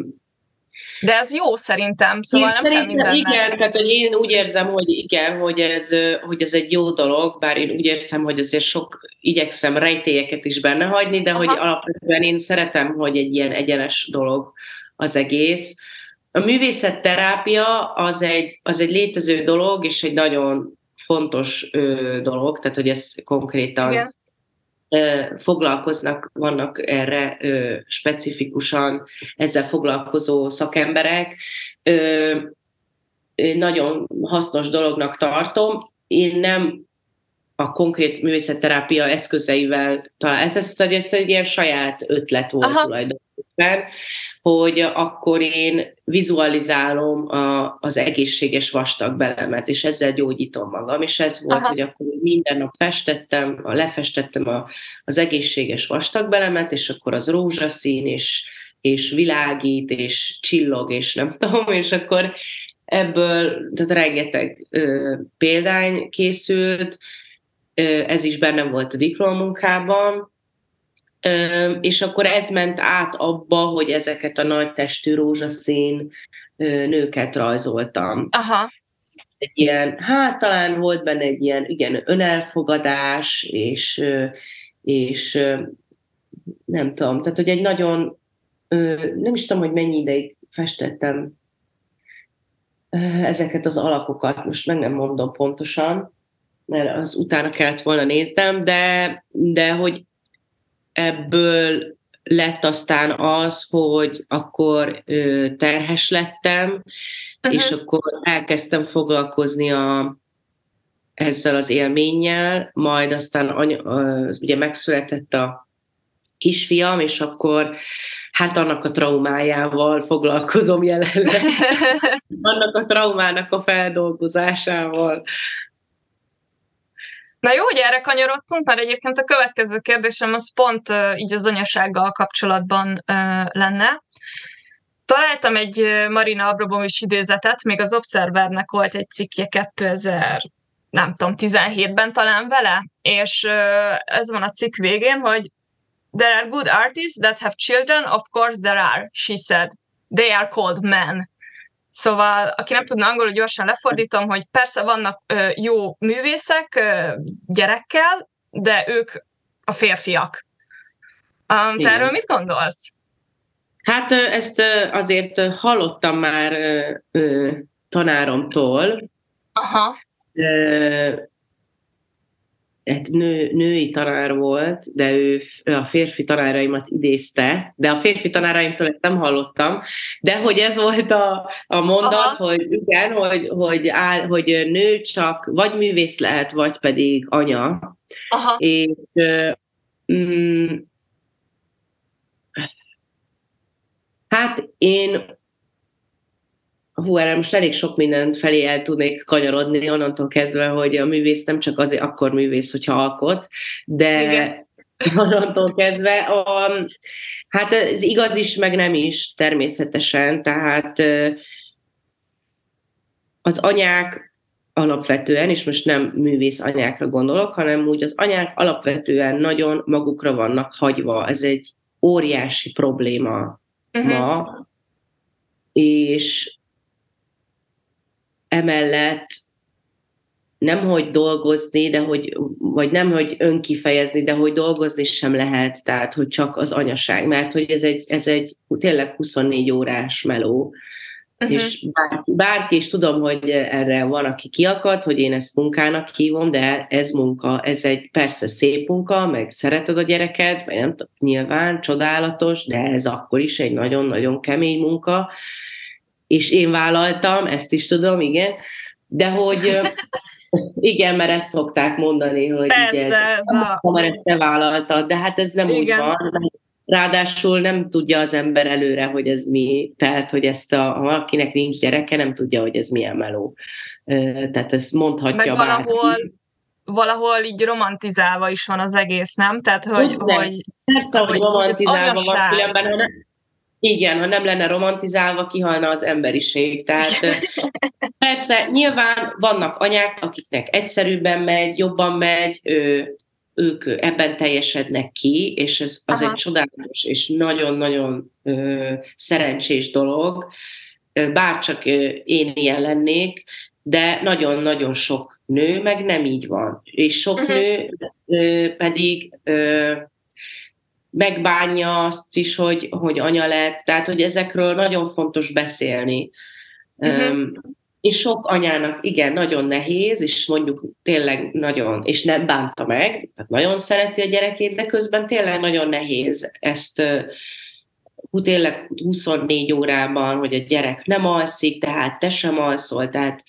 de ez jó szerintem, szóval én nem kell. Igen, tehát hogy én úgy érzem, hogy igen, hogy ez, hogy ez egy jó dolog, bár én úgy érzem, hogy azért sok igyekszem rejtélyeket is benne hagyni, de Aha. hogy alapvetően én szeretem, hogy egy ilyen egyenes dolog az egész. A művészetterápia az egy, az egy létező dolog, és egy nagyon fontos ö, dolog, tehát hogy ez konkrétan Igen. Ö, foglalkoznak, vannak erre ö, specifikusan ezzel foglalkozó szakemberek. Ö, nagyon hasznos dolognak tartom. Én nem a konkrét művészetterápia eszközeivel talán, ez, ez, ez egy ilyen saját ötlet volt Aha. tulajdonképpen, hogy akkor én vizualizálom a, az egészséges vastag belemet, és ezzel gyógyítom magam, és ez volt, Aha. hogy akkor minden nap festettem, lefestettem a, az egészséges vastag belemet, és akkor az rózsaszín, és, és világít, és csillog, és nem tudom, és akkor ebből, tehát rengeteg ö, példány készült, ez is bennem volt a diplomunkában, és akkor ez ment át abba, hogy ezeket a nagy testű rózsaszín nőket rajzoltam. Aha. Egy ilyen, hát talán volt benne egy ilyen, igen, önelfogadás, és, és nem tudom, tehát hogy egy nagyon, nem is tudom, hogy mennyi ideig festettem ezeket az alakokat, most meg nem mondom pontosan, mert az utána kellett volna néznem, de, de hogy ebből lett aztán az, hogy akkor terhes lettem, uh-huh. és akkor elkezdtem foglalkozni a, ezzel az élménnyel, majd aztán anya, ugye megszületett a kisfiam, és akkor hát annak a traumájával foglalkozom jelenleg. annak a traumának a feldolgozásával. Na jó, hogy erre kanyarodtunk, mert egyébként a következő kérdésem az pont uh, így az anyasággal kapcsolatban lenne. Találtam egy Marina Abramovics idézetet, még az Observernek volt egy cikkje 2000, nem tudom, 17-ben talán vele, és ez van a cikk végén, hogy There are good artists that have children, of course there are, she said. They are called men. Szóval, aki nem tudna angolul, gyorsan lefordítom, hogy persze vannak ö, jó művészek ö, gyerekkel, de ők a férfiak. Um, te erről mit gondolsz? Hát ezt azért hallottam már ö, tanáromtól. Aha. Hát nő, női tanár volt, de ő a férfi tanáraimat idézte, de a férfi tanáraimtól ezt nem hallottam, de hogy ez volt a, a mondat, Aha. hogy igen, hogy, hogy, áll, hogy nő csak vagy művész lehet, vagy pedig anya. Aha. És mm, hát én hú, erre most elég sok mindent felé el tudnék kanyarodni, onnantól kezdve, hogy a művész nem csak azért akkor művész, hogyha alkot, de Igen. onnantól kezdve a, hát ez igaz is, meg nem is természetesen, tehát az anyák alapvetően, és most nem művész anyákra gondolok, hanem úgy az anyák alapvetően nagyon magukra vannak hagyva. Ez egy óriási probléma uh-huh. ma, és emellett nem hogy dolgozni, de hogy, vagy nem hogy önkifejezni, de hogy dolgozni sem lehet, tehát hogy csak az anyaság, mert hogy ez egy, ez egy tényleg 24 órás meló, uh-huh. és bárki, bárki is tudom, hogy erre van, aki kiakad, hogy én ezt munkának hívom, de ez munka, ez egy persze szép munka, meg szereted a gyereket, vagy nem tudom, nyilván csodálatos, de ez akkor is egy nagyon-nagyon kemény munka, és én vállaltam, ezt is tudom, igen, de hogy igen, mert ezt szokták mondani, hogy Persze, így ez, ez a... mert ezt te vállaltad, de hát ez nem igen. úgy van. Ráadásul nem tudja az ember előre, hogy ez mi, tehát, hogy ezt a, ha akinek nincs gyereke, nem tudja, hogy ez milyen meló. Tehát ezt mondhatja Meg valahol, bárki. valahol így romantizálva is van az egész, nem? Tehát, hogy... hogy, hogy Persze, hogy, hogy romantizálva van, különben, ha nem, igen, ha nem lenne romantizálva, kihalna az emberiség. Tehát persze, nyilván vannak anyák, akiknek egyszerűbben megy, jobban megy, ő, ők ebben teljesednek ki, és ez az Aha. egy csodálatos és nagyon-nagyon ö, szerencsés dolog, bárcsak én ilyen lennék, de nagyon-nagyon sok nő meg nem így van. És sok uh-huh. nő ö, pedig ö, megbánja azt is, hogy, hogy anya lett, tehát hogy ezekről nagyon fontos beszélni. Uh-huh. Um, és sok anyának igen, nagyon nehéz, és mondjuk tényleg nagyon, és nem bánta meg, tehát nagyon szereti a gyerekét, de közben tényleg nagyon nehéz ezt uh, tényleg 24 órában, hogy a gyerek nem alszik, tehát te sem alszol, tehát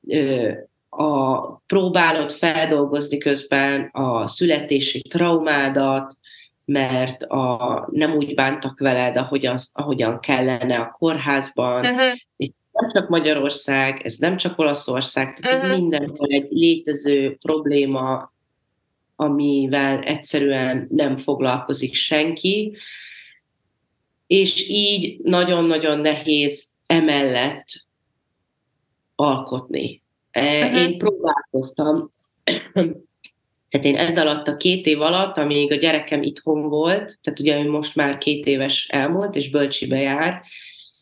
uh, a, próbálod feldolgozni közben a születési traumádat, mert a, nem úgy bántak veled, ahogy az, ahogyan kellene a kórházban. Uh-huh. És nem csak Magyarország, ez nem csak Olaszország, tehát uh-huh. ez mindenhol egy létező probléma, amivel egyszerűen nem foglalkozik senki, és így nagyon-nagyon nehéz emellett alkotni. Uh-huh. Én próbálkoztam tehát én ez alatt a két év alatt, amíg a gyerekem itthon volt, tehát ugye ő most már két éves elmúlt, és bölcsibe jár,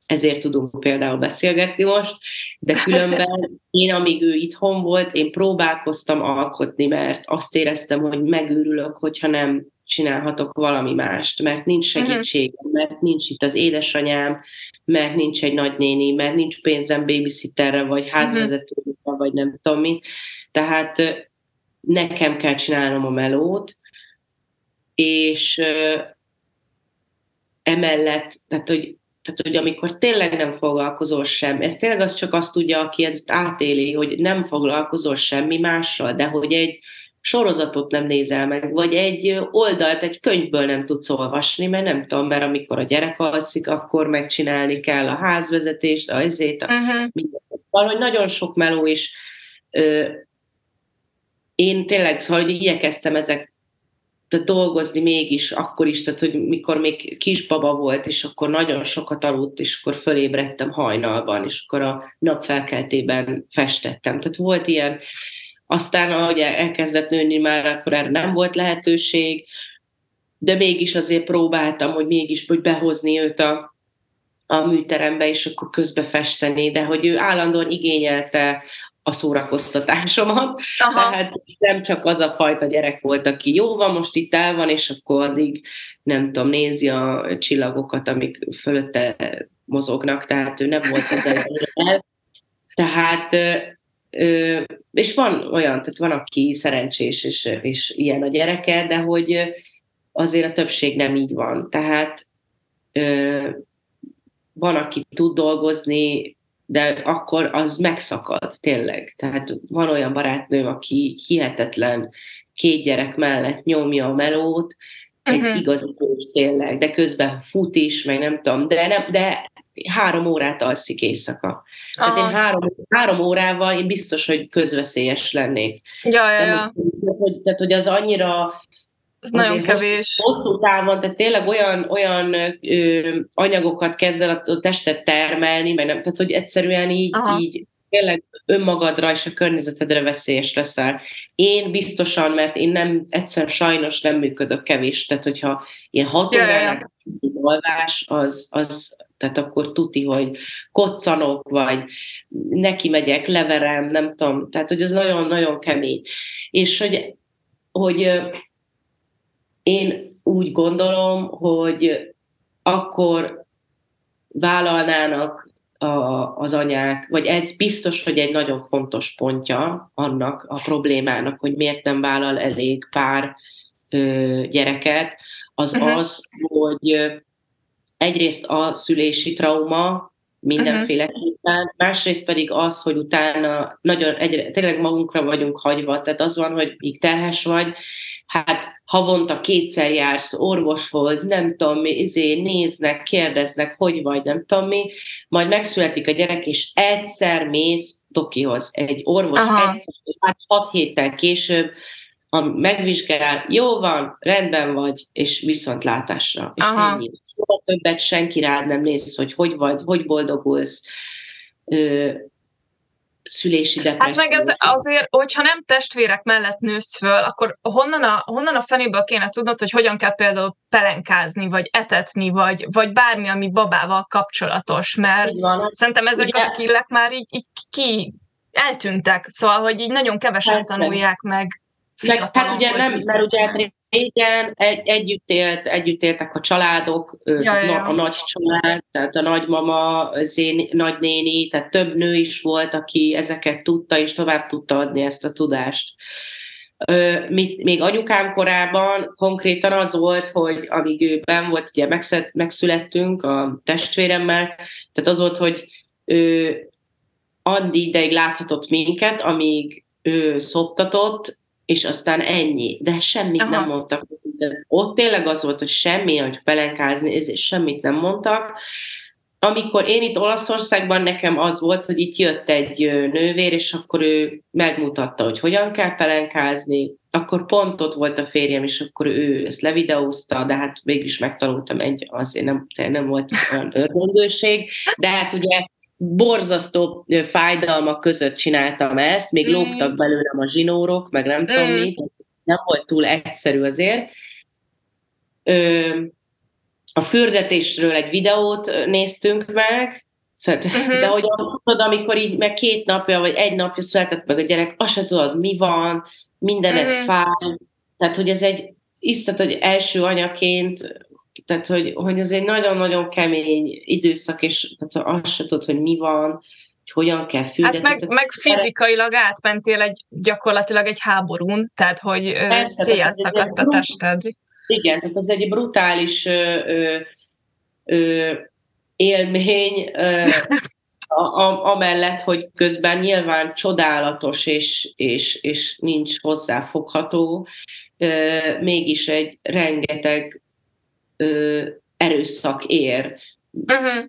ezért tudunk például beszélgetni most, de különben én, amíg ő itthon volt, én próbálkoztam alkotni, mert azt éreztem, hogy megőrülök, hogyha nem csinálhatok valami mást, mert nincs mhm. segítségem, mert nincs itt az édesanyám, mert nincs egy nagynéni, mert nincs pénzem babysitterre, vagy mhm. házvezetőre, vagy nem tudom mi. Tehát nekem kell csinálnom a melót, és emellett, tehát hogy, tehát, hogy amikor tényleg nem foglalkozol sem, ez tényleg az csak azt tudja, aki ezt átéli, hogy nem foglalkozol semmi mással, de hogy egy sorozatot nem nézel meg, vagy egy oldalt egy könyvből nem tudsz olvasni, mert nem tudom, mert amikor a gyerek alszik, akkor megcsinálni kell a házvezetést, a ezét, a uh-huh. Valahogy nagyon sok meló is én tényleg, szóval hogy igyekeztem ezek tehát dolgozni mégis, akkor is, tehát hogy mikor még kisbaba volt, és akkor nagyon sokat aludt, és akkor fölébredtem hajnalban, és akkor a napfelkeltében festettem. Tehát volt ilyen, aztán ahogy elkezdett nőni már, akkor erre nem volt lehetőség, de mégis azért próbáltam, hogy mégis hogy behozni őt a, a műterembe, és akkor közbe festeni, de hogy ő állandóan igényelte a szórakoztatásomat. Aha. Tehát nem csak az a fajta gyerek volt, aki jó van, most itt el van, és akkor addig nem tudom, nézi a csillagokat, amik fölötte mozognak, tehát ő nem volt ez el. Tehát és van olyan, tehát van, aki szerencsés, és, és ilyen a gyereke, de hogy azért a többség nem így van. Tehát van, aki tud dolgozni, de akkor az megszakad, tényleg. Tehát van olyan barátnőm, aki hihetetlen két gyerek mellett nyomja a melót, egy uh-huh. igazi kős tényleg, de közben fut is, meg nem tudom, de, nem, de három órát alszik éjszaka. Aha. Tehát én három, három órával én biztos, hogy közveszélyes lennék. Ja, ja, ja. Tehát, hogy, tehát, hogy az annyira ez nagyon kevés. Hosszú távon, tehát tényleg olyan, olyan ö, anyagokat kezd el a testet termelni, meg nem, tehát hogy egyszerűen így, így tényleg önmagadra és a környezetedre veszélyes leszel. Én biztosan, mert én nem, egyszer sajnos nem működök kevés, tehát hogyha ilyen hat órának alvás, az, az, tehát akkor tuti, hogy koccanok, vagy neki megyek, leverem, nem tudom, tehát hogy ez nagyon-nagyon kemény. És hogy, hogy én úgy gondolom, hogy akkor vállalnának a, az anyák, vagy ez biztos, hogy egy nagyon fontos pontja annak a problémának, hogy miért nem vállal elég pár ö, gyereket, az uh-huh. az, hogy egyrészt a szülési trauma mindenféleképpen, uh-huh. másrészt pedig az, hogy utána nagyon egyre, tényleg magunkra vagyunk hagyva, tehát az van, hogy még terhes vagy, hát havonta kétszer jársz orvoshoz, nem tudom mi, izé, néznek, kérdeznek, hogy vagy, nem tudom mi, majd megszületik a gyerek, és egyszer mész Tokihoz, egy orvos Aha. egyszer, hát hat héttel később, ha megvizsgál, jó van, rendben vagy, és viszontlátásra. És Aha. ennyi. Soha többet senki rád nem néz, hogy hogy vagy, hogy boldogulsz szülési depresszió. Hát meg ez azért, hogyha nem testvérek mellett nősz föl, akkor honnan a, honnan a fenéből kéne tudnod, hogy hogyan kell például pelenkázni, vagy etetni, vagy, vagy bármi, ami babával kapcsolatos, mert szerintem ezek Ugye? a skillek már így, így ki eltűntek, szóval, hogy így nagyon kevesen Persze. tanulják meg. Meg, hát ugye nem, mert ugye régen egy, együtt, élt, együtt éltek a családok, ja, ja. a nagy család, tehát a nagymama, az én nagynéni, tehát több nő is volt, aki ezeket tudta, és tovább tudta adni ezt a tudást. Még anyukám korában konkrétan az volt, hogy amíg ő ben volt, ugye megszülettünk a testvéremmel, tehát az volt, hogy ő addig ideig láthatott minket, amíg ő szoptatott, és aztán ennyi. De semmit Aha. nem mondtak. Tehát ott tényleg az volt, hogy semmi, hogy pelenkázni, és semmit nem mondtak. Amikor én itt Olaszországban nekem az volt, hogy itt jött egy nővér, és akkor ő megmutatta, hogy hogyan kell pelenkázni, akkor pont ott volt a férjem, és akkor ő ezt levideózta, de hát mégis megtanultam egy, azért nem, nem volt olyan örvendőség, de hát ugye borzasztó fájdalmak között csináltam ezt, még mm. lógtak belőlem a zsinórok, meg nem mm. tudom mi, nem volt túl egyszerű azért. Ö, a fürdetésről egy videót néztünk meg, Szóval, uh-huh. de hogy tudod, amikor így meg két napja, vagy egy napja született meg a gyerek, azt se tudod, mi van, mindenet uh-huh. fáj. Tehát, hogy ez egy isztat, hogy első anyaként tehát, hogy, hogy ez egy nagyon-nagyon kemény időszak, és tehát azt se tudod, hogy mi van, hogy hogyan kell fürdetni. Hát meg, meg fizikailag átmentél egy, gyakorlatilag egy háborún, tehát hogy széjjel szakadt a tested. Igen, tehát az egy brutális ö, ö, ö, élmény, ö, a, a, amellett, hogy közben nyilván csodálatos és, és, és nincs hozzáfogható, ö, mégis egy rengeteg ö, erőszak ér. Uh-huh.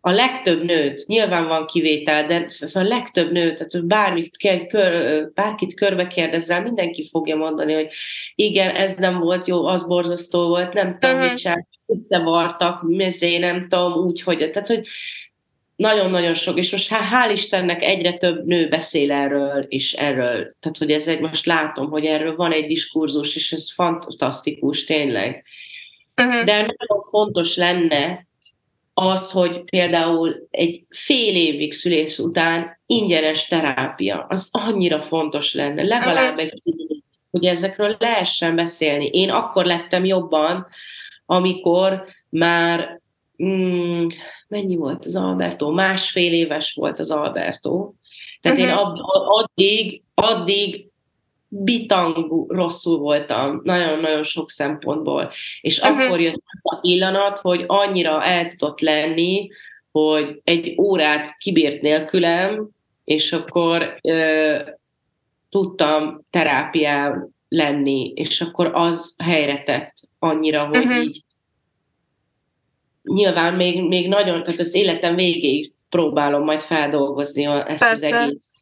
A legtöbb nőt, nyilván van kivétel, de a legtöbb nőt, tehát bármit, kör, bárkit körbe kérdezzel, mindenki fogja mondani, hogy igen, ez nem volt jó, az borzasztó volt, nem tudom, uh-huh. mit csinál, összevartak, mezé, nem tudom, úgy, hogy, tehát, hogy nagyon-nagyon sok, és most hál' Istennek egyre több nő beszél erről, és erről, tehát hogy ez egy, most látom, hogy erről van egy diskurzus, és ez fantasztikus, tényleg. Uh-huh. De nagyon fontos lenne az, hogy például egy fél évig szülés után ingyenes terápia, az annyira fontos lenne, legalább uh-huh. egy hogy ezekről lehessen beszélni. Én akkor lettem jobban, amikor már mm, mennyi volt az Alberto? Másfél éves volt az Alberto. Tehát uh-huh. én ab, addig, addig bitangú rosszul voltam, nagyon-nagyon sok szempontból. És uh-huh. akkor jött a pillanat, hogy annyira el tudott lenni, hogy egy órát kibírt nélkülem, és akkor ö, tudtam terápiá lenni, és akkor az helyre tett annyira, hogy uh-huh. így nyilván még, még nagyon, tehát az életem végéig próbálom majd feldolgozni a, ezt Persze. az egész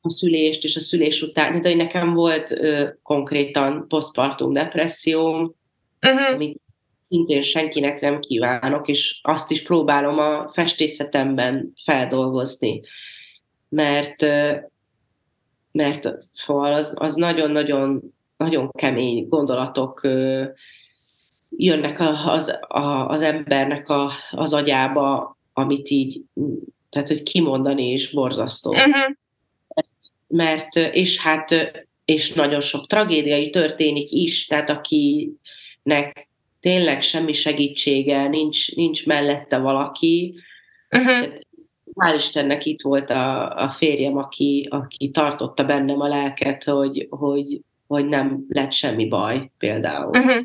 a szülést és a szülés után. Tehát, hogy nekem volt ö, konkrétan postpartum depresszióm, uh-huh. amit szintén senkinek nem kívánok, és azt is próbálom a festészetemben feldolgozni. Mert mert szóval az, az nagyon-nagyon nagyon kemény gondolatok jönnek az, az embernek a, az agyába, amit így, tehát hogy kimondani is borzasztó. Uh-huh. Mert, és hát, és nagyon sok tragédia történik is, tehát akinek tényleg semmi segítsége, nincs, nincs mellette valaki, uh-huh. hál' Istennek itt volt a, a férjem, aki, aki tartotta bennem a lelket, hogy, hogy, hogy nem lett semmi baj például. Uh-huh.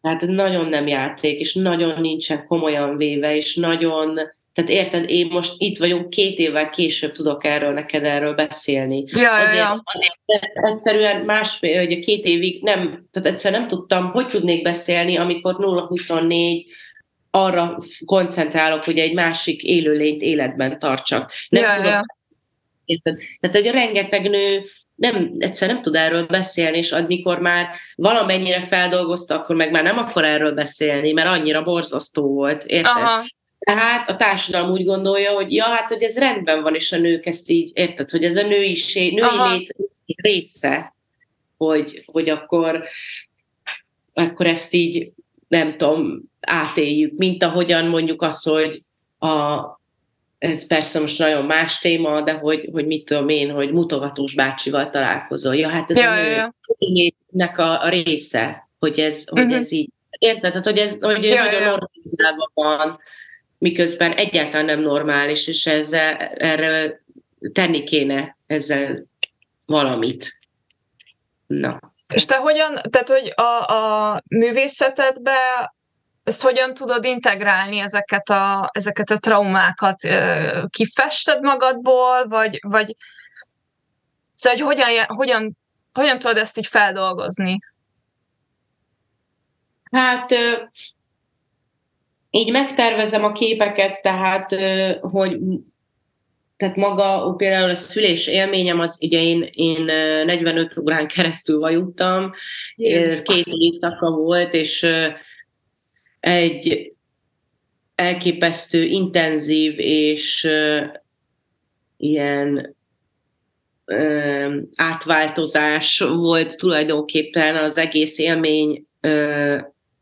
Tehát nagyon nem játék, és nagyon nincsen komolyan véve, és nagyon, tehát érted, én most itt vagyunk, két évvel később tudok erről neked erről beszélni. Ja, azért, ja. azért egyszerűen másfél, hogy két évig nem, tehát egyszerűen nem tudtam, hogy tudnék beszélni, amikor 0-24 arra koncentrálok, hogy egy másik élőlényt életben tartsak. Nem ja, tudok, ja. Érted? Tehát, hogy rengeteg nő nem, egyszer nem tud erről beszélni, és amikor már valamennyire feldolgozta, akkor meg már nem akar erről beszélni, mert annyira borzasztó volt, érted? Aha. Tehát a társadalom úgy gondolja, hogy ja, hát, hogy ez rendben van, és a nők ezt így, érted, hogy ez a nőiség, női Aha. lét része, hogy, hogy akkor, akkor ezt így, nem tudom, átéljük, mint ahogyan mondjuk az, hogy a, ez persze most nagyon más téma, de hogy, hogy mit tudom én, hogy mutogatós bácsival találkozol. Ja, hát ez ja, a ja, ja. a, a része, hogy ez, uh-huh. hogy mhm. ez így, érted? Tehát, hogy ez hogy ja, nagyon ja. normalizálva van, miközben egyáltalán nem normális, és ezzel, erre tenni kéne ezzel valamit. Na. És te hogyan, tehát hogy a, a művészetedbe ezt hogyan tudod integrálni ezeket a, ezeket a traumákat? Kifested magadból, vagy, vagy szóval, hogy hogyan, hogyan, hogyan tudod ezt így feldolgozni? Hát így megtervezem a képeket, tehát, hogy tehát maga például a szülés élményem, az ugye én, én 45 órán keresztül vajuttam, Jézus. két évszaka volt, és egy elképesztő, intenzív és ilyen átváltozás volt tulajdonképpen az egész élmény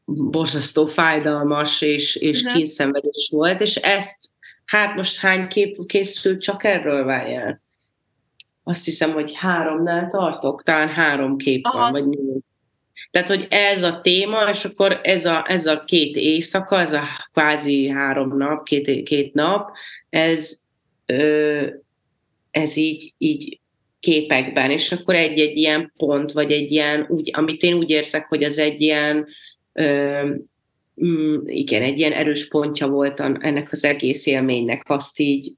borzasztó fájdalmas és, és uh-huh. kínszenvedés volt, és ezt, hát most hány kép készült csak erről várjál? Azt hiszem, hogy háromnál tartok, talán három kép Aha. van, vagy négy. Tehát, hogy ez a téma, és akkor ez a, ez a két éjszaka, ez a kvázi három nap, két, két nap, ez, ö, ez így, így képekben, és akkor egy-egy ilyen pont, vagy egy ilyen, úgy, amit én úgy érzek, hogy az egy ilyen, igen, egy ilyen erős pontja volt ennek az egész élménynek, azt így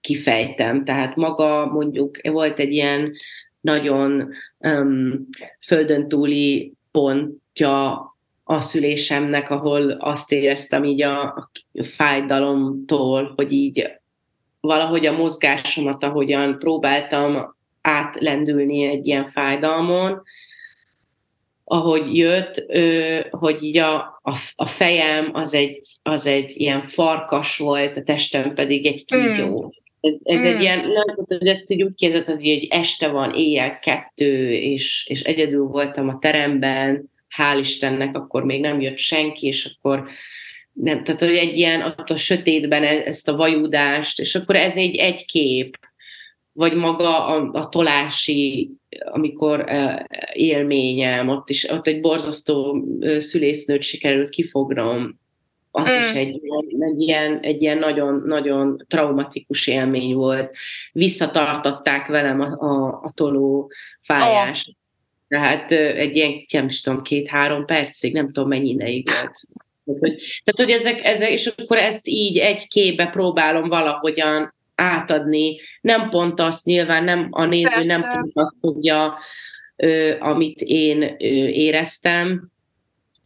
kifejtem. Tehát maga mondjuk volt egy ilyen nagyon um, földön túli pontja a szülésemnek, ahol azt éreztem így a, a fájdalomtól, hogy így valahogy a mozgásomat, ahogyan próbáltam átlendülni egy ilyen fájdalmon, ahogy jött, hogy így a, a, a fejem az egy, az egy ilyen farkas volt, a testem pedig egy kígyó. Mm. Ez, ez mm. egy ilyen, nem, hogy ezt így úgy képzelted, hogy egy este van, éjjel kettő, és, és egyedül voltam a teremben, hál' Istennek, akkor még nem jött senki, és akkor nem, tehát hogy egy ilyen, ott a sötétben e, ezt a vajudást, és akkor ez egy, egy kép, vagy maga a, a tolási, amikor uh, élményem, ott is, ott egy borzasztó szülésznőt sikerült kifognom, az mm. is egy, egy, ilyen, egy ilyen nagyon, nagyon traumatikus élmény volt. Visszatartották velem a, a, a toló fájást. Oh. Tehát egy ilyen, nem is tudom, két-három percig, nem tudom mennyi ideig volt. Tehát, hogy ezek, ezek, és akkor ezt így egy képbe próbálom valahogyan átadni. Nem pont azt nyilván, nem a néző Persze. nem pont azt tudja, amit én éreztem,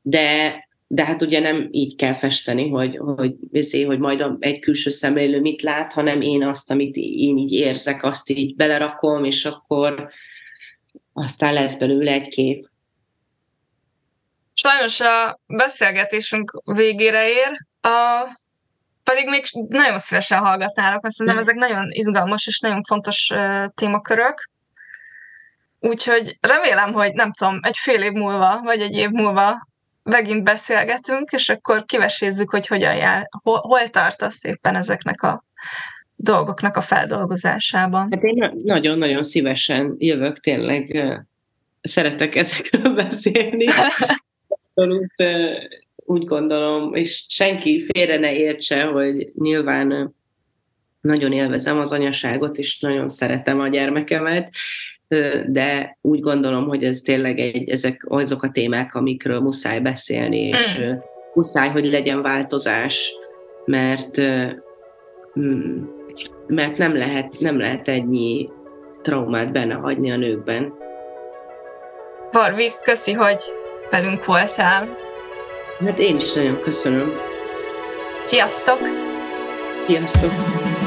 de, de hát ugye nem így kell festeni, hogy, hogy, hogy, hogy majd egy külső szemlélő mit lát, hanem én azt, amit én így érzek, azt így belerakom, és akkor aztán lesz belőle egy kép. Sajnos a beszélgetésünk végére ér, a, pedig még nagyon szívesen hallgatnálok, azt hiszem, ezek nagyon izgalmas és nagyon fontos uh, témakörök. Úgyhogy remélem, hogy nem tudom, egy fél év múlva, vagy egy év múlva megint beszélgetünk, és akkor kivesézzük, hogy hogyan jár, hol, hol tartasz éppen ezeknek a dolgoknak a feldolgozásában. Hát én nagyon-nagyon szívesen jövök, tényleg szeretek ezekről beszélni. Abszolút úgy gondolom, és senki félre ne értse, hogy nyilván nagyon élvezem az anyaságot, és nagyon szeretem a gyermekemet, de úgy gondolom, hogy ez tényleg egy, ezek azok a témák, amikről muszáj beszélni, és mm. muszáj, hogy legyen változás, mert mm, mert nem lehet, nem lehet ennyi traumát benne hagyni a nőkben. Barbi, köszi, hogy velünk voltál. Hát én is nagyon köszönöm. Sziasztok! Sziasztok!